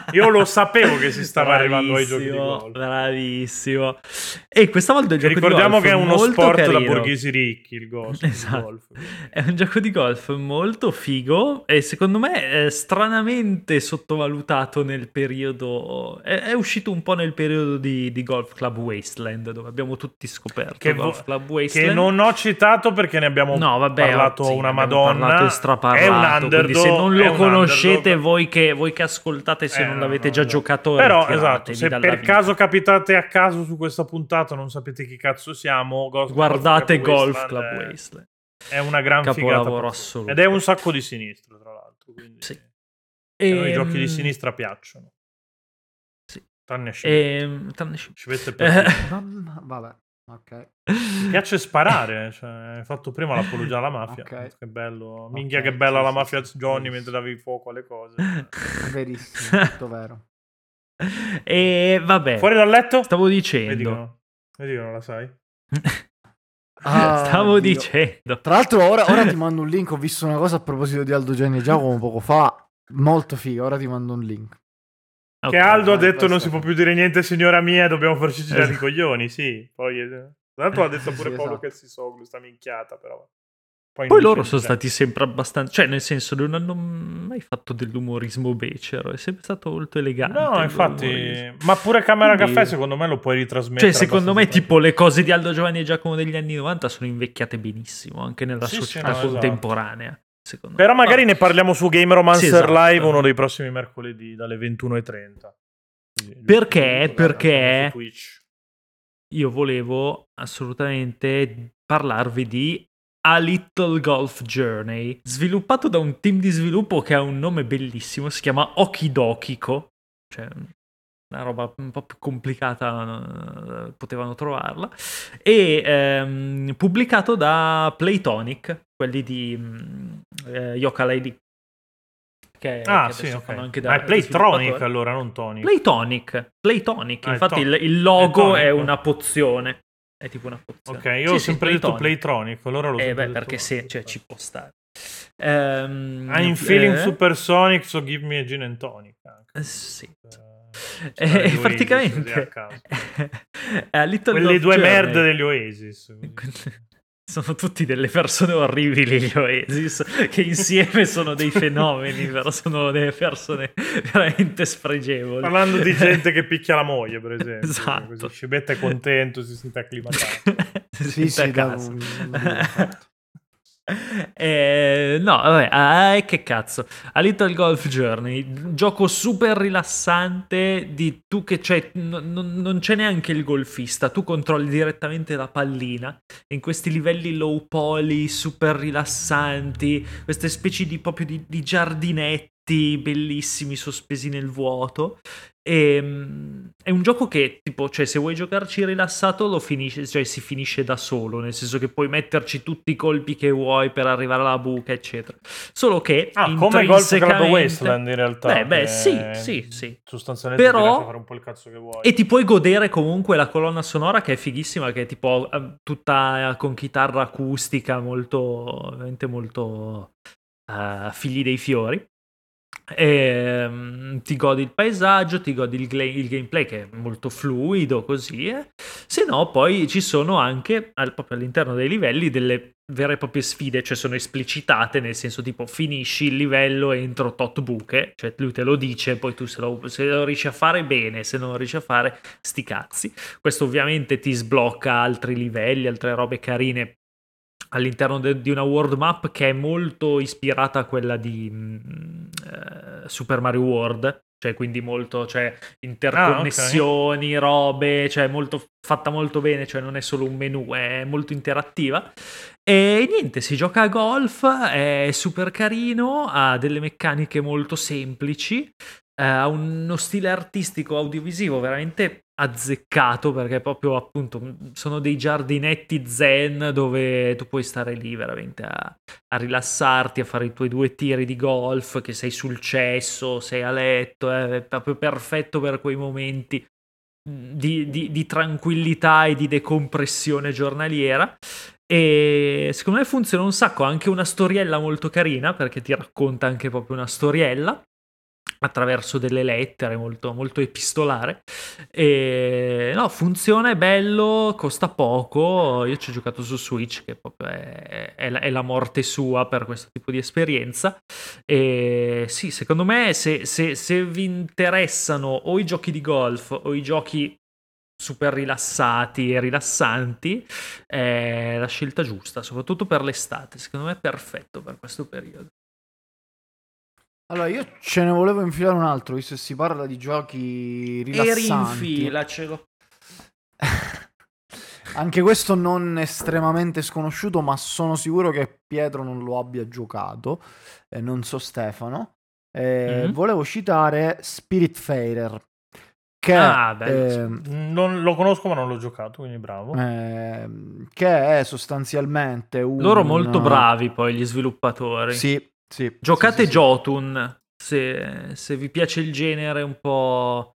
che Io lo sapevo che si stava arrivando ai giochi di golf. Bravissimo. E questa volta il gioco ricordiamo che è uno sport da carino. borghesi ricchi, il golf. il Esatto. golf. È un gioco di golf molto figo e secondo me stranamente sottovalutato nel periodo. È, è uscito un po' nel periodo di, di Golf Club Wasteland, dove abbiamo tutti scoperto Che Golf Club Wasteland. Che non ho citato perché ne abbiamo No, vabbè, parlato sì, una madonna. parlato è un underdog. se non lo conoscete voi che, voi che ascoltate, se Eh, non no, l'avete no, già no. giocato, Però esatto, se per vita. caso capitate a caso su questa puntata, non sapete chi cazzo siamo, Golf- guardate Golf Club è- Wasteland. È una gran Capolavoro figata. assoluto. Ed è un sacco di sinistro, tra l'altro. Quindi Sì. a noi i Ehm, giochi di sinistra piacciono. Sì. Tranne Scivette. ehm, tranne. Scivette Eh, Vabbè, ok. Mi piace sparare, cioè, hai fatto prima l'apologia alla mafia. Ok. Che bello. Minchia, Ok, che bella sì, la mafia sì, Johnny sì. mentre davi fuoco alle cose. Verissimo, tutto vero. e vabbè, Fuori dal letto? stavo dicendo. no. Vedi che non la sai? Ah, stavo Dio. dicendo. Tra l'altro, ora, ora ti mando un link. Ho visto una cosa a proposito di Aldo Gianni e Giacomo poco fa. Molto figa. Ora ti mando un link. Che Ok. Aldo ha vai, detto non si può più dire niente signora mia, dobbiamo farci girare i Esatto. coglioni, sì. Poi, eh, tra l'altro ha detto Sì, pure sì, Paolo esatto. che si soglu, sta minchiata però. Poi invece loro sono stati sempre abbastanza. Cioè, nel senso, non hanno mai fatto dell'umorismo becero. È sempre stato molto elegante. No, infatti, ma pure Camera Quindi- Caffè secondo me lo puoi ritrasmettere. Cioè, secondo me, tipo, le cose di Aldo Giovanni e Giacomo degli anni 90 sono invecchiate benissimo, anche nella Sì, sì, società no, esatto. Secondo Però me. magari Vabbè. ne parliamo su Game Romancer Sì, esatto. Live uno dei prossimi mercoledì dalle 21.30. Quindi, Perché? Perché? io volevo assolutamente parlarvi di A Little Golf Journey, sviluppato da un team di sviluppo che ha un nome bellissimo, si chiama Okidokiko, cioè una roba un po' più complicata, eh, potevano trovarla, e ehm, pubblicato da Playtonic, quelli di mm, eh, Yooka-Laylee. Che, Ah, che sì, adesso ok. fanno anche Ah, da è Playtronic allora, non Tony. Playtonic, Playtonic. Ah, infatti il, il logo è è, tonico. una pozione. È tipo una pozione. Ok, io Sì, ho sì, sempre detto Playtonic. Playtronic, allora lo Eh sempre beh, detto perché sì, cioè, ci può stare. Ehm, I'm feeling eh, supersonic, so give me a gin and tonic. Anche. eh, Sì. Eh, Eh, stare gli Oasis, praticamente a Little Quelle due Journey. merde degli Oasis. Sono tutti delle persone orribili gli Oasis, che insieme sono dei fenomeni, però sono delle persone veramente spregevoli. Parlando di gente che picchia la moglie, per esempio. Esatto. Così Scibetta è contento, si sente acclimatato. Sente Sì, sì, a da- Eh, no, vabbè, ah, che cazzo. A Little Golf Journey, gioco super rilassante di tu che c'è, non, non- non c'è neanche il golfista, tu controlli direttamente la pallina in questi livelli low poly super rilassanti, queste specie di proprio di, di giardinetti bellissimi sospesi nel vuoto. E, mm, è un gioco che, tipo, cioè, se vuoi giocarci rilassato, lo finisce, cioè, si finisce da solo, nel senso che puoi metterci tutti i colpi che vuoi per arrivare alla buca, eccetera. Solo che Ah, come Golf Club Wasteland in realtà. Beh, beh, sì, sì, sì. Sostanzialmente Però- fare un po' il cazzo che vuoi. E ti puoi godere comunque la colonna sonora che è fighissima, che è tipo eh, tutta eh, con chitarra acustica, molto, veramente molto eh, figli dei fiori. E, um, ti godi il paesaggio, ti godi il, il, gameplay che è molto fluido così, eh. se no poi ci sono anche al, proprio all'interno dei livelli delle vere e proprie sfide, cioè sono esplicitate nel senso tipo finisci il livello entro tot buche, cioè lui te lo dice, poi tu se lo, se lo riesci a fare bene, se non lo riesci a fare sti cazzi. Questo ovviamente ti sblocca altri livelli, altre robe carine all'interno de- di una world map che è molto ispirata a quella di mm, eh, Super Mario World, cioè quindi molto, cioè interconnessioni, ah, okay. robe, cioè molto, fatta molto bene, cioè non è solo un menu, è molto interattiva. E niente, si gioca a golf, è super carino, ha delle meccaniche molto semplici, ha uno stile artistico audiovisivo veramente azzeccato perché proprio appunto sono dei giardinetti zen dove tu puoi stare lì veramente a, a, rilassarti, a fare i tuoi due tiri di golf, che sei sul cesso, sei a letto, è proprio perfetto per quei momenti di, di, di tranquillità e di decompressione giornaliera. E secondo me funziona un sacco, anche una storiella molto carina perché ti racconta anche proprio una storiella attraverso delle lettere molto, molto epistolare. E no funziona è bello costa poco. Io ci ho giocato su Switch che proprio è, è, la, è la, morte sua per questo tipo di esperienza. E sì secondo me se, se, se vi interessano o i giochi di golf o i giochi super rilassati e rilassanti è la scelta giusta soprattutto per l'estate. Secondo me è perfetto per questo periodo allora, io ce ne volevo infilare un altro, visto che si parla di giochi rilassanti. E rinfilacelo. Anche questo non estremamente sconosciuto, ma sono sicuro che Pietro non lo abbia giocato, e non so Stefano. Eh, mm-hmm. Volevo citare Spiritfarer. Che, ah, eh, non lo conosco, ma non l'ho giocato, quindi bravo. Eh, che è sostanzialmente un. Loro molto bravi, poi gli sviluppatori. Sì, sì, Giocate sì, sì, Jotun se, se, vi piace il genere un po'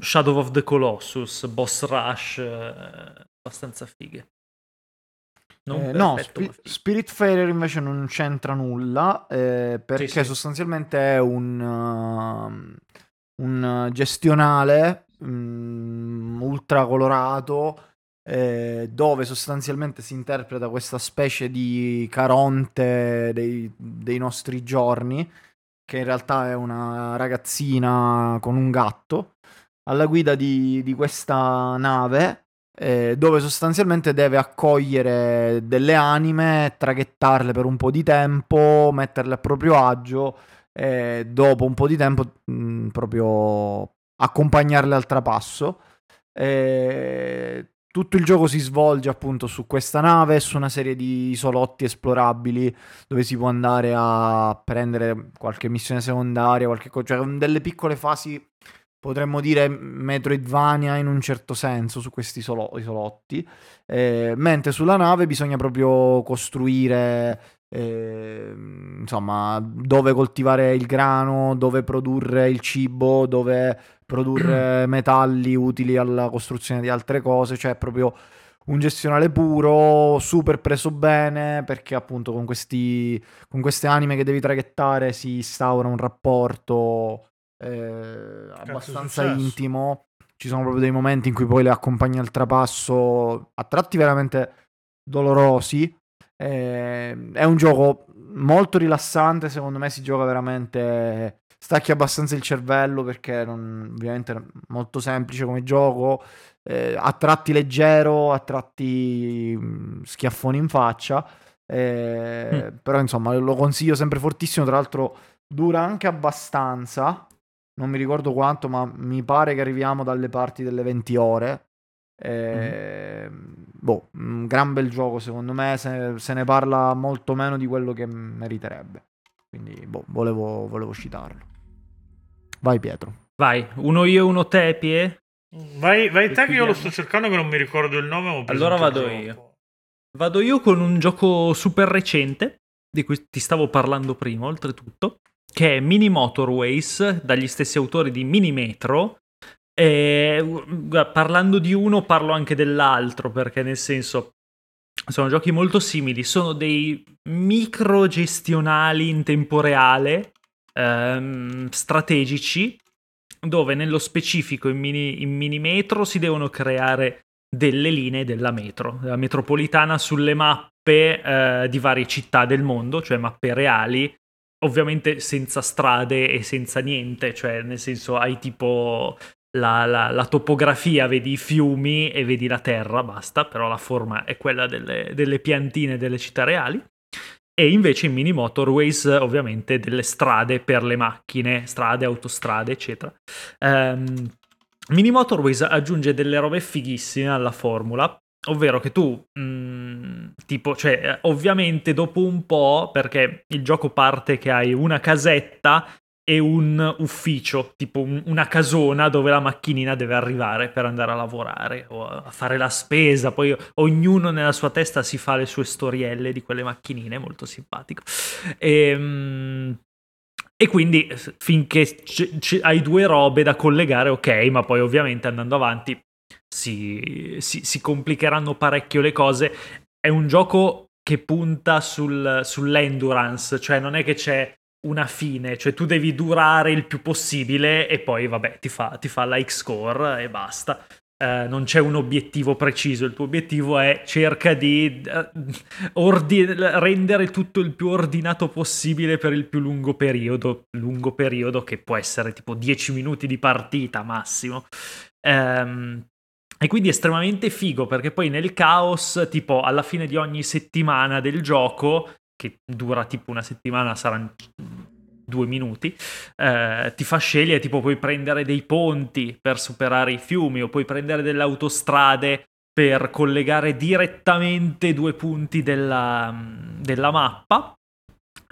Shadow of the Colossus, Boss Rush, eh, abbastanza fighe. Eh, no, Sp- Spiritfarer invece non c'entra nulla eh, perché sì, sì. sostanzialmente è un, uh, un gestionale um, ultra colorato eh, dove sostanzialmente si interpreta questa specie di Caronte dei, dei nostri giorni, che in realtà è una ragazzina con un gatto, alla guida di, di questa nave eh, dove sostanzialmente deve accogliere delle anime, traghettarle per un po' di tempo, metterle a proprio agio e dopo un po' di tempo mh, mm, proprio accompagnarle al trapasso. Eh, tutto il gioco si svolge appunto su questa nave, su una serie di isolotti esplorabili dove si può andare a prendere qualche missione secondaria, qualche cosa, cioè delle piccole fasi, potremmo dire Metroidvania in un certo senso su questi isolo- isolotti, eh, mentre sulla nave bisogna proprio costruire eh, insomma, dove coltivare il grano, dove produrre il cibo, dove produrre metalli utili alla costruzione di altre cose, cioè proprio un gestionale puro, super preso bene, perché appunto con, questi, con queste anime che devi traghettare si instaura un rapporto eh, abbastanza intimo. Ci sono proprio dei momenti in cui poi le accompagni al trapasso, a tratti veramente dolorosi. Eh, è un gioco molto rilassante, secondo me si gioca veramente stacchi abbastanza il cervello perché non, ovviamente è molto semplice come gioco, eh, a tratti leggero, a tratti mh, mm, schiaffoni in faccia, eh, mm. però insomma lo consiglio sempre fortissimo, tra l'altro dura anche abbastanza, non mi ricordo quanto, ma mi pare che arriviamo dalle parti delle 20 ore. Eh, mm. Boh, un gran bel gioco secondo me, se, se ne parla molto meno di quello che meriterebbe. Quindi, boh, volevo, volevo citarlo. Vai Pietro. Vai, uno io e uno te, Pie. Vai, vai te che io lo sto cercando che non mi ricordo il nome. allora vado io. Vado io con un gioco super recente, di cui ti stavo parlando prima, oltretutto, che è Mini Motorways, dagli stessi autori di Mini Metro. E, parlando di uno parlo anche dell'altro, perché nel senso sono giochi molto simili, sono dei micro gestionali in tempo reale ehm, strategici dove nello specifico in, mini, in minimetro si devono creare delle linee della metro, della metropolitana sulle mappe eh, di varie città del mondo, cioè mappe reali, ovviamente senza strade e senza niente, cioè nel senso hai tipo la, la, la, topografia, vedi i fiumi e vedi la terra, basta, però la forma è quella delle, delle piantine delle città reali. E invece in Mini Motorways ovviamente delle strade per le macchine, strade, autostrade, eccetera. Um, Mini Motorways aggiunge delle robe fighissime alla formula, ovvero che tu, mh, mm, tipo, cioè, ovviamente dopo un po', perché il gioco parte che hai una casetta e un ufficio, tipo un, una casona dove la macchinina deve arrivare per andare a lavorare o a fare la spesa. Poi ognuno nella sua testa si fa le sue storielle di quelle macchinine, molto simpatico. E, ehm, e quindi finché c- c- hai due robe da collegare, ok, ma poi ovviamente andando avanti si, si, si complicheranno parecchio le cose. È un gioco che punta sul, sull'endurance, cioè non è che c'è una fine, cioè tu devi durare il più possibile e poi vabbè ti fa, ti fa like score e basta. Uh, non c'è un obiettivo preciso, il tuo obiettivo è cerca di uh, ordi- rendere tutto il più ordinato possibile per il più lungo periodo, lungo periodo che può essere tipo 10 minuti di partita massimo. Um, e quindi è estremamente figo perché poi nel caos, tipo alla fine di ogni settimana del gioco, che dura tipo una settimana, saranno due minuti, eh, ti fa scegliere, tipo puoi prendere dei ponti per superare i fiumi o puoi prendere delle autostrade per collegare direttamente due punti della, della mappa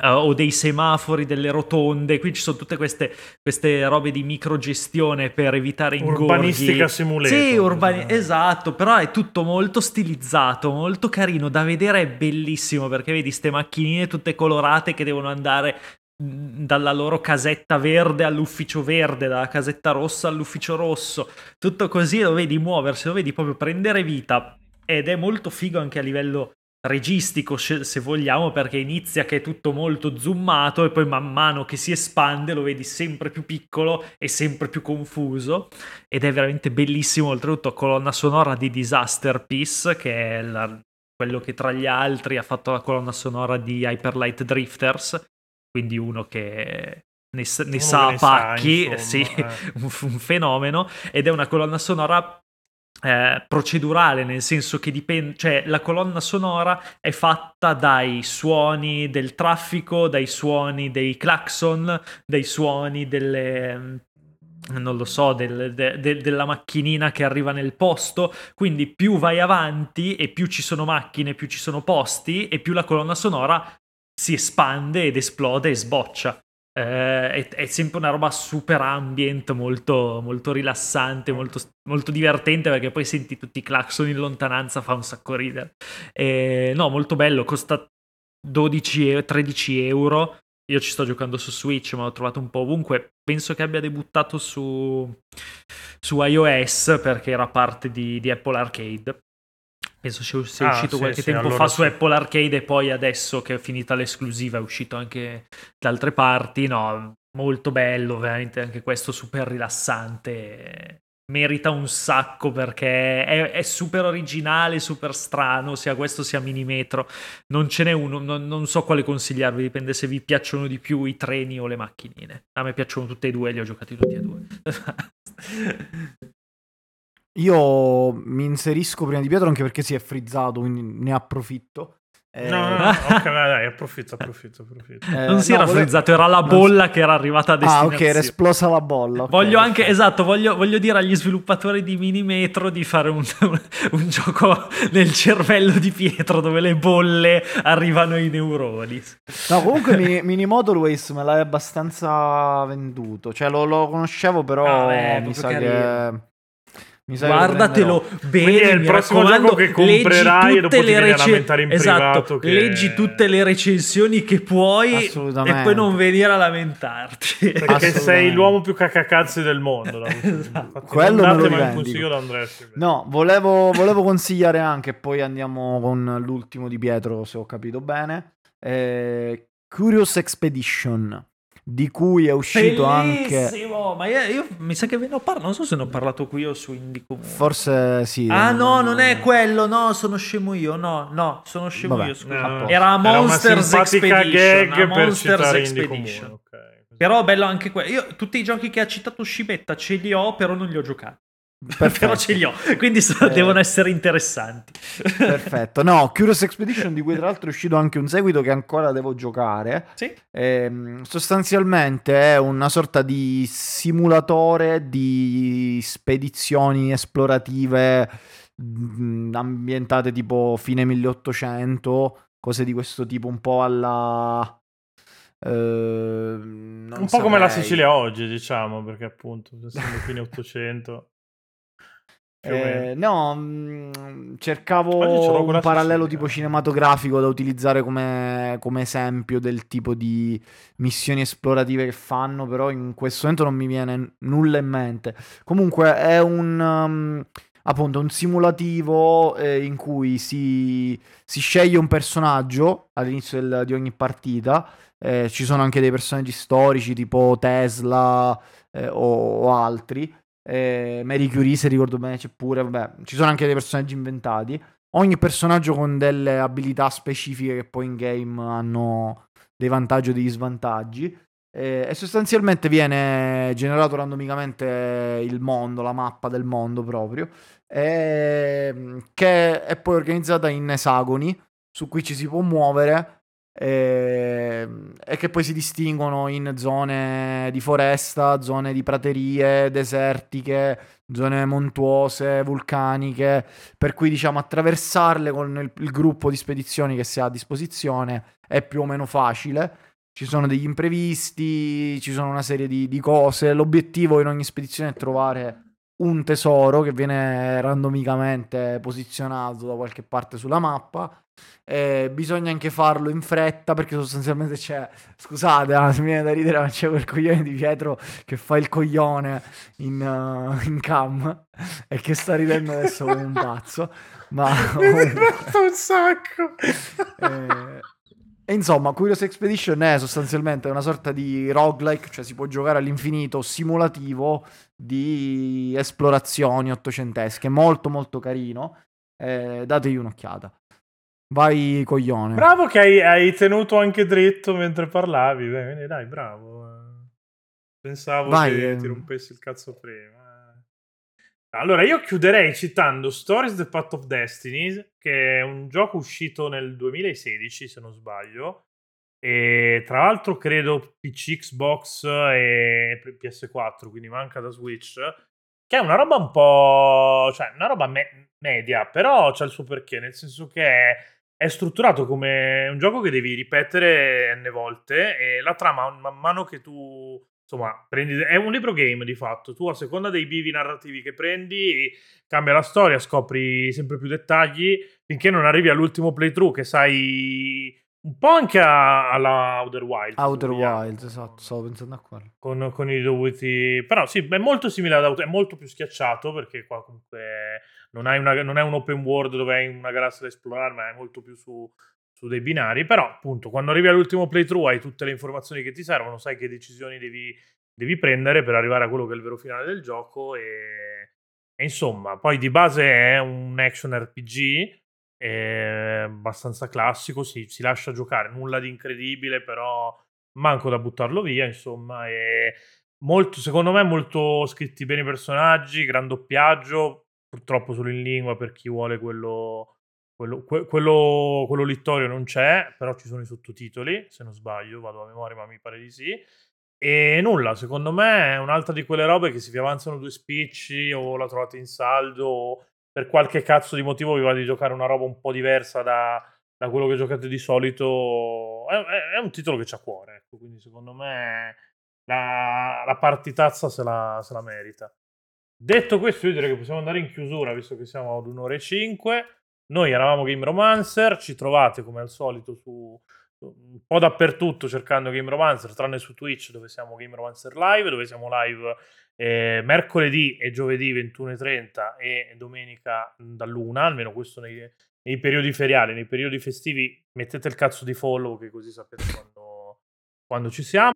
uh, o dei semafori, delle rotonde. Qui ci sono tutte queste, queste robe di microgestione per evitare ingorghi. Urbanistica simulator. Sì, urbani- esatto, però è tutto molto stilizzato, molto carino da vedere, è bellissimo perché vedi queste macchinine tutte colorate che devono andare dalla loro casetta verde all'ufficio verde, dalla casetta rossa all'ufficio rosso, tutto così lo vedi muoversi, lo vedi proprio prendere vita. Ed è molto figo anche a livello registico se vogliamo perché inizia che è tutto molto zoomato e poi man mano che si espande lo vedi sempre più piccolo e sempre più confuso. Ed è veramente bellissimo oltretutto colonna sonora di Disaster Piece che è la, quello che tra gli altri ha fatto la colonna sonora di Hyper Light Drifters quindi uno che ne, ne sa a pacchi, sa, sì, eh. un, un fenomeno ed è una colonna sonora eh, procedurale, nel senso che dipende, cioè la colonna sonora è fatta dai suoni del traffico, dai suoni dei clacson, dai suoni delle non lo so, del, de, de, della macchinina che arriva nel posto, quindi più vai avanti e più ci sono macchine, più ci sono posti e più la colonna sonora si espande ed esplode e sboccia. Eh, è, è, sempre una roba super ambient, molto, molto rilassante, molto, molto, divertente perché poi senti tutti i clacson in lontananza, fa un sacco ridere. Eh, no, molto bello, costa 12 13 euro. Io ci sto giocando su Switch, ma l'ho trovato un po' ovunque. Penso che abbia debuttato su, su iOS perché era parte di, di Apple Arcade. Penso sia, sia ah, uscito sì, qualche sì, tempo allora fa sì. su Apple Arcade e poi adesso che è finita l'esclusiva è uscito anche da altre parti. No, molto bello, veramente anche questo super rilassante. Merita un sacco perché è, è super originale, super strano, sia questo sia Minimetro. Non ce n'è uno, non, non, so quale consigliarvi, dipende se vi piacciono di più i treni o le macchinine. A me piacciono tutte e due, li ho giocati tutti e due. Io mi inserisco prima di Pietro anche perché si è frizzato, quindi ne approfitto. Eh... No, no, no, ok, dai, approfitto, approfitto, approfitto. Eh, non si no, era volevo... frizzato, era la bolla non... che era arrivata a destinazione. Ah, ok, era esplosa la bolla. Okay, voglio anche, esatto, voglio, voglio, dire agli sviluppatori di Minimetro di fare un, un, gioco nel cervello di Pietro dove le bolle arrivano ai neuroni. No, comunque Mini, Mini Motorways me l'hai abbastanza venduto, cioè lo, lo conoscevo però ah, beh, mi sa carino. che... Guardatelo bene. è il prossimo gioco che comprerai e dopo ti vieni rec- lamentare in esatto, privato. Che... Leggi tutte le recensioni che puoi e poi non venire a lamentarti. Perché sei l'uomo più cacacazzi del mondo. esatto. Quello me lo consiglio da No, volevo, volevo consigliare anche, poi andiamo con l'ultimo di Pietro, se ho capito bene. Eh, Curious Expedition di cui è uscito anche... Bellissimo! Ma io, io mi sa che ve ne ho parlato, non so se ne ho parlato qui o su Indie Comune. Forse sì. Ah no, non è quello, no, sono scemo io, no, no, sono scemo Vabbè, io, scusa. No, Era Monsters simpatica Expedition, gag Monsters Expedition. Comune, ok. Però bello anche quello. Io tutti i giochi che ha citato Scibetta ce li ho, però non li ho giocati. Perfetto. però ce li ho, quindi so- Eh. devono essere interessanti. Perfetto. No, Curious Expedition di cui tra l'altro è uscito anche un seguito che ancora devo giocare. sì? Ehm, sostanzialmente è una sorta di simulatore di spedizioni esplorative mh, ambientate tipo fine 1800, cose di questo tipo, un po' alla... non Un po' come la. Sicilia oggi, diciamo, perché appunto, essendo fine 800... Eh, no, mh, ce cercavo un parallelo tipo cinematografico da utilizzare come, come esempio del tipo di missioni esplorative che fanno, però in questo momento non mi viene nulla in mente. Comunque è un, um, appunto, un simulativo eh, in cui si, si sceglie un personaggio all'inizio del- di ogni partita. Eh, ci sono anche dei personaggi storici tipo Tesla eh, o- o altri. Eh, Mary Curie, se ricordo bene, c'è pure. Vabbè, ci sono anche dei personaggi inventati. Ogni personaggio con delle abilità specifiche che poi in game hanno dei vantaggi o degli svantaggi. Eh, e sostanzialmente viene generato randomicamente il mondo, la mappa del mondo proprio, ehm, che è poi organizzata in esagoni su cui ci si può muovere ehm, e che poi si distinguono in zone di foresta, zone di praterie, desertiche, zone montuose, vulcaniche, per cui diciamo attraversarle con il, il gruppo di spedizioni che si ha a disposizione è più o meno facile. Ci sono degli imprevisti, ci sono una serie di, di cose. L'obiettivo in ogni spedizione è trovare un tesoro che viene randomicamente posizionato da qualche parte sulla mappa. Eh, bisogna anche farlo in fretta perché sostanzialmente c'è, scusate, ah, mi viene da ridere, ma c'è quel coglione di Pietro che fa il coglione in, uh, in cam e che sta ridendo adesso come un pazzo. Ma Mi è divertito un sacco! eh, e insomma, Curious Expedition è sostanzialmente una sorta di roguelike, cioè si può giocare all'infinito simulativo di esplorazioni ottocentesche, molto molto carino. Eh, dategli un'occhiata. Vai coglione. Bravo che hai, hai tenuto anche dritto mentre parlavi. Bene, dai, bravo. Pensavo Vai, che eh. ti rompessi il cazzo prima. Allora, io chiuderei citando Stories The Path of Destiny, che è un gioco uscito nel 2016, se non sbaglio. E tra l'altro credo PC, Xbox e PS4, quindi manca da Switch. Che è una roba un po'. cioè, una roba me- media, però c'ha il suo perché, nel senso che è strutturato come un gioco che devi ripetere n volte e la trama, man mano che tu. Insomma, prendi. È un libro game di fatto. Tu, a seconda dei bivi narrativi che prendi, cambia la storia, scopri sempre più dettagli finché non arrivi all'ultimo playthrough che sai un po' anche a- alla Outer Wilds. Outer. Wilds, esatto, stavo pensando a quello. Con, con i dovuti. Però sì, è molto simile ad Outer, è molto più schiacciato perché qua comunque non, hai una- non è un open world dove hai una galassia da esplorare, ma è molto più su, su dei binari. Però, appunto, quando arrivi all'ultimo playthrough hai tutte le informazioni che ti servono, sai che decisioni devi, devi prendere per arrivare a quello che è il vero finale del gioco. E, e insomma, poi di base è un action RPG. È abbastanza classico, si, si lascia giocare, nulla di incredibile, però manco da buttarlo via, insomma, e molto, secondo me molto scritti bene i personaggi, gran doppiaggio, purtroppo solo in lingua per chi vuole quello, quello, que- quello, quello littorio non c'è, però ci sono i sottotitoli, se non sbaglio, vado a memoria, ma mi pare di sì. E nulla, secondo me è un'altra di quelle robe che se vi avanzano due spicci o la trovate in saldo o per qualche cazzo di motivo vi va di giocare una roba un po' diversa da, da quello che giocate di solito, è, è- è un titolo che c'ha cuore, ecco, quindi secondo me la, la partitazza se la, se la merita. Detto questo, io direi che possiamo andare in chiusura, visto che siamo ad un'ora e cinque. Noi eravamo Game Romancer, ci trovate come al solito su un po' dappertutto cercando Game Romancer, tranne su Twitch dove siamo Game Romancer Live, dove siamo live eh, mercoledì e giovedì 21.30 e domenica mh, dall'una, almeno questo nei, nei periodi feriali, nei periodi festivi mettete il cazzo di follow che così sapete quando, quando ci siamo.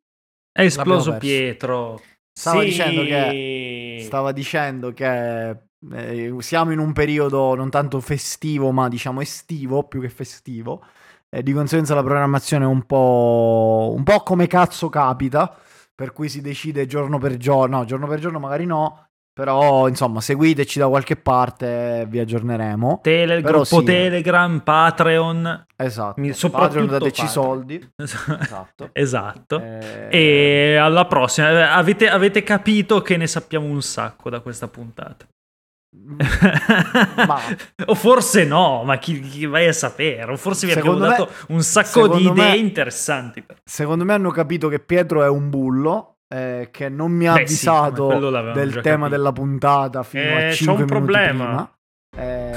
È esploso. Pietro. Stava Sì. dicendo che stava dicendo che eh, siamo in un periodo non tanto festivo, ma diciamo estivo più che festivo. E di conseguenza la programmazione è un po', un po' come cazzo capita, per cui si decide giorno per giorno. No, giorno per giorno magari no, però insomma seguiteci da qualche parte e vi aggiorneremo. Tele, Però gruppo sì. Telegram, Patreon. Esatto. Mi- soprattutto Patreon, dateci Patreon. soldi. Esatto. esatto. Eh, E alla prossima. Eh, Avete, avete capito che ne sappiamo un sacco da questa puntata. Ma- o forse no, ma chi, chi vai a sapere? O forse vi abbiamo Secondo me- dato un sacco di idee me- interessanti. Secondo me hanno capito che Pietro è un bullo. eh, che non mi ha Beh, sì, avvisato l'avevamo del tema capito. della puntata fino Eh, a c'è 5 un minuti problema. prima. Eh,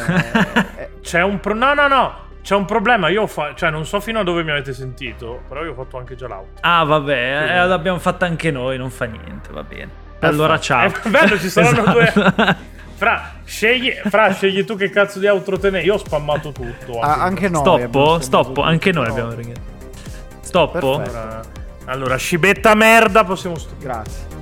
eh, C'è un pro... No, no, no. C'è un problema. Io fa... Cioè, non so fino a dove mi avete sentito, però io ho fatto anche già l'auto. Ah, vabbè, eh, l'abbiamo fatta anche noi, non fa niente, va bene. Allora, ciao. Eh, bello, ci saranno Esatto. due... Fra, scegli... Fra, scegli tu che cazzo di outro te ne... Io ho spammato tutto. ah, anche noi. Stoppo? Stoppo, anche noi abbiamo. Stoppo? Allora, allora, scibetta merda, possiamo... sto- Grazie.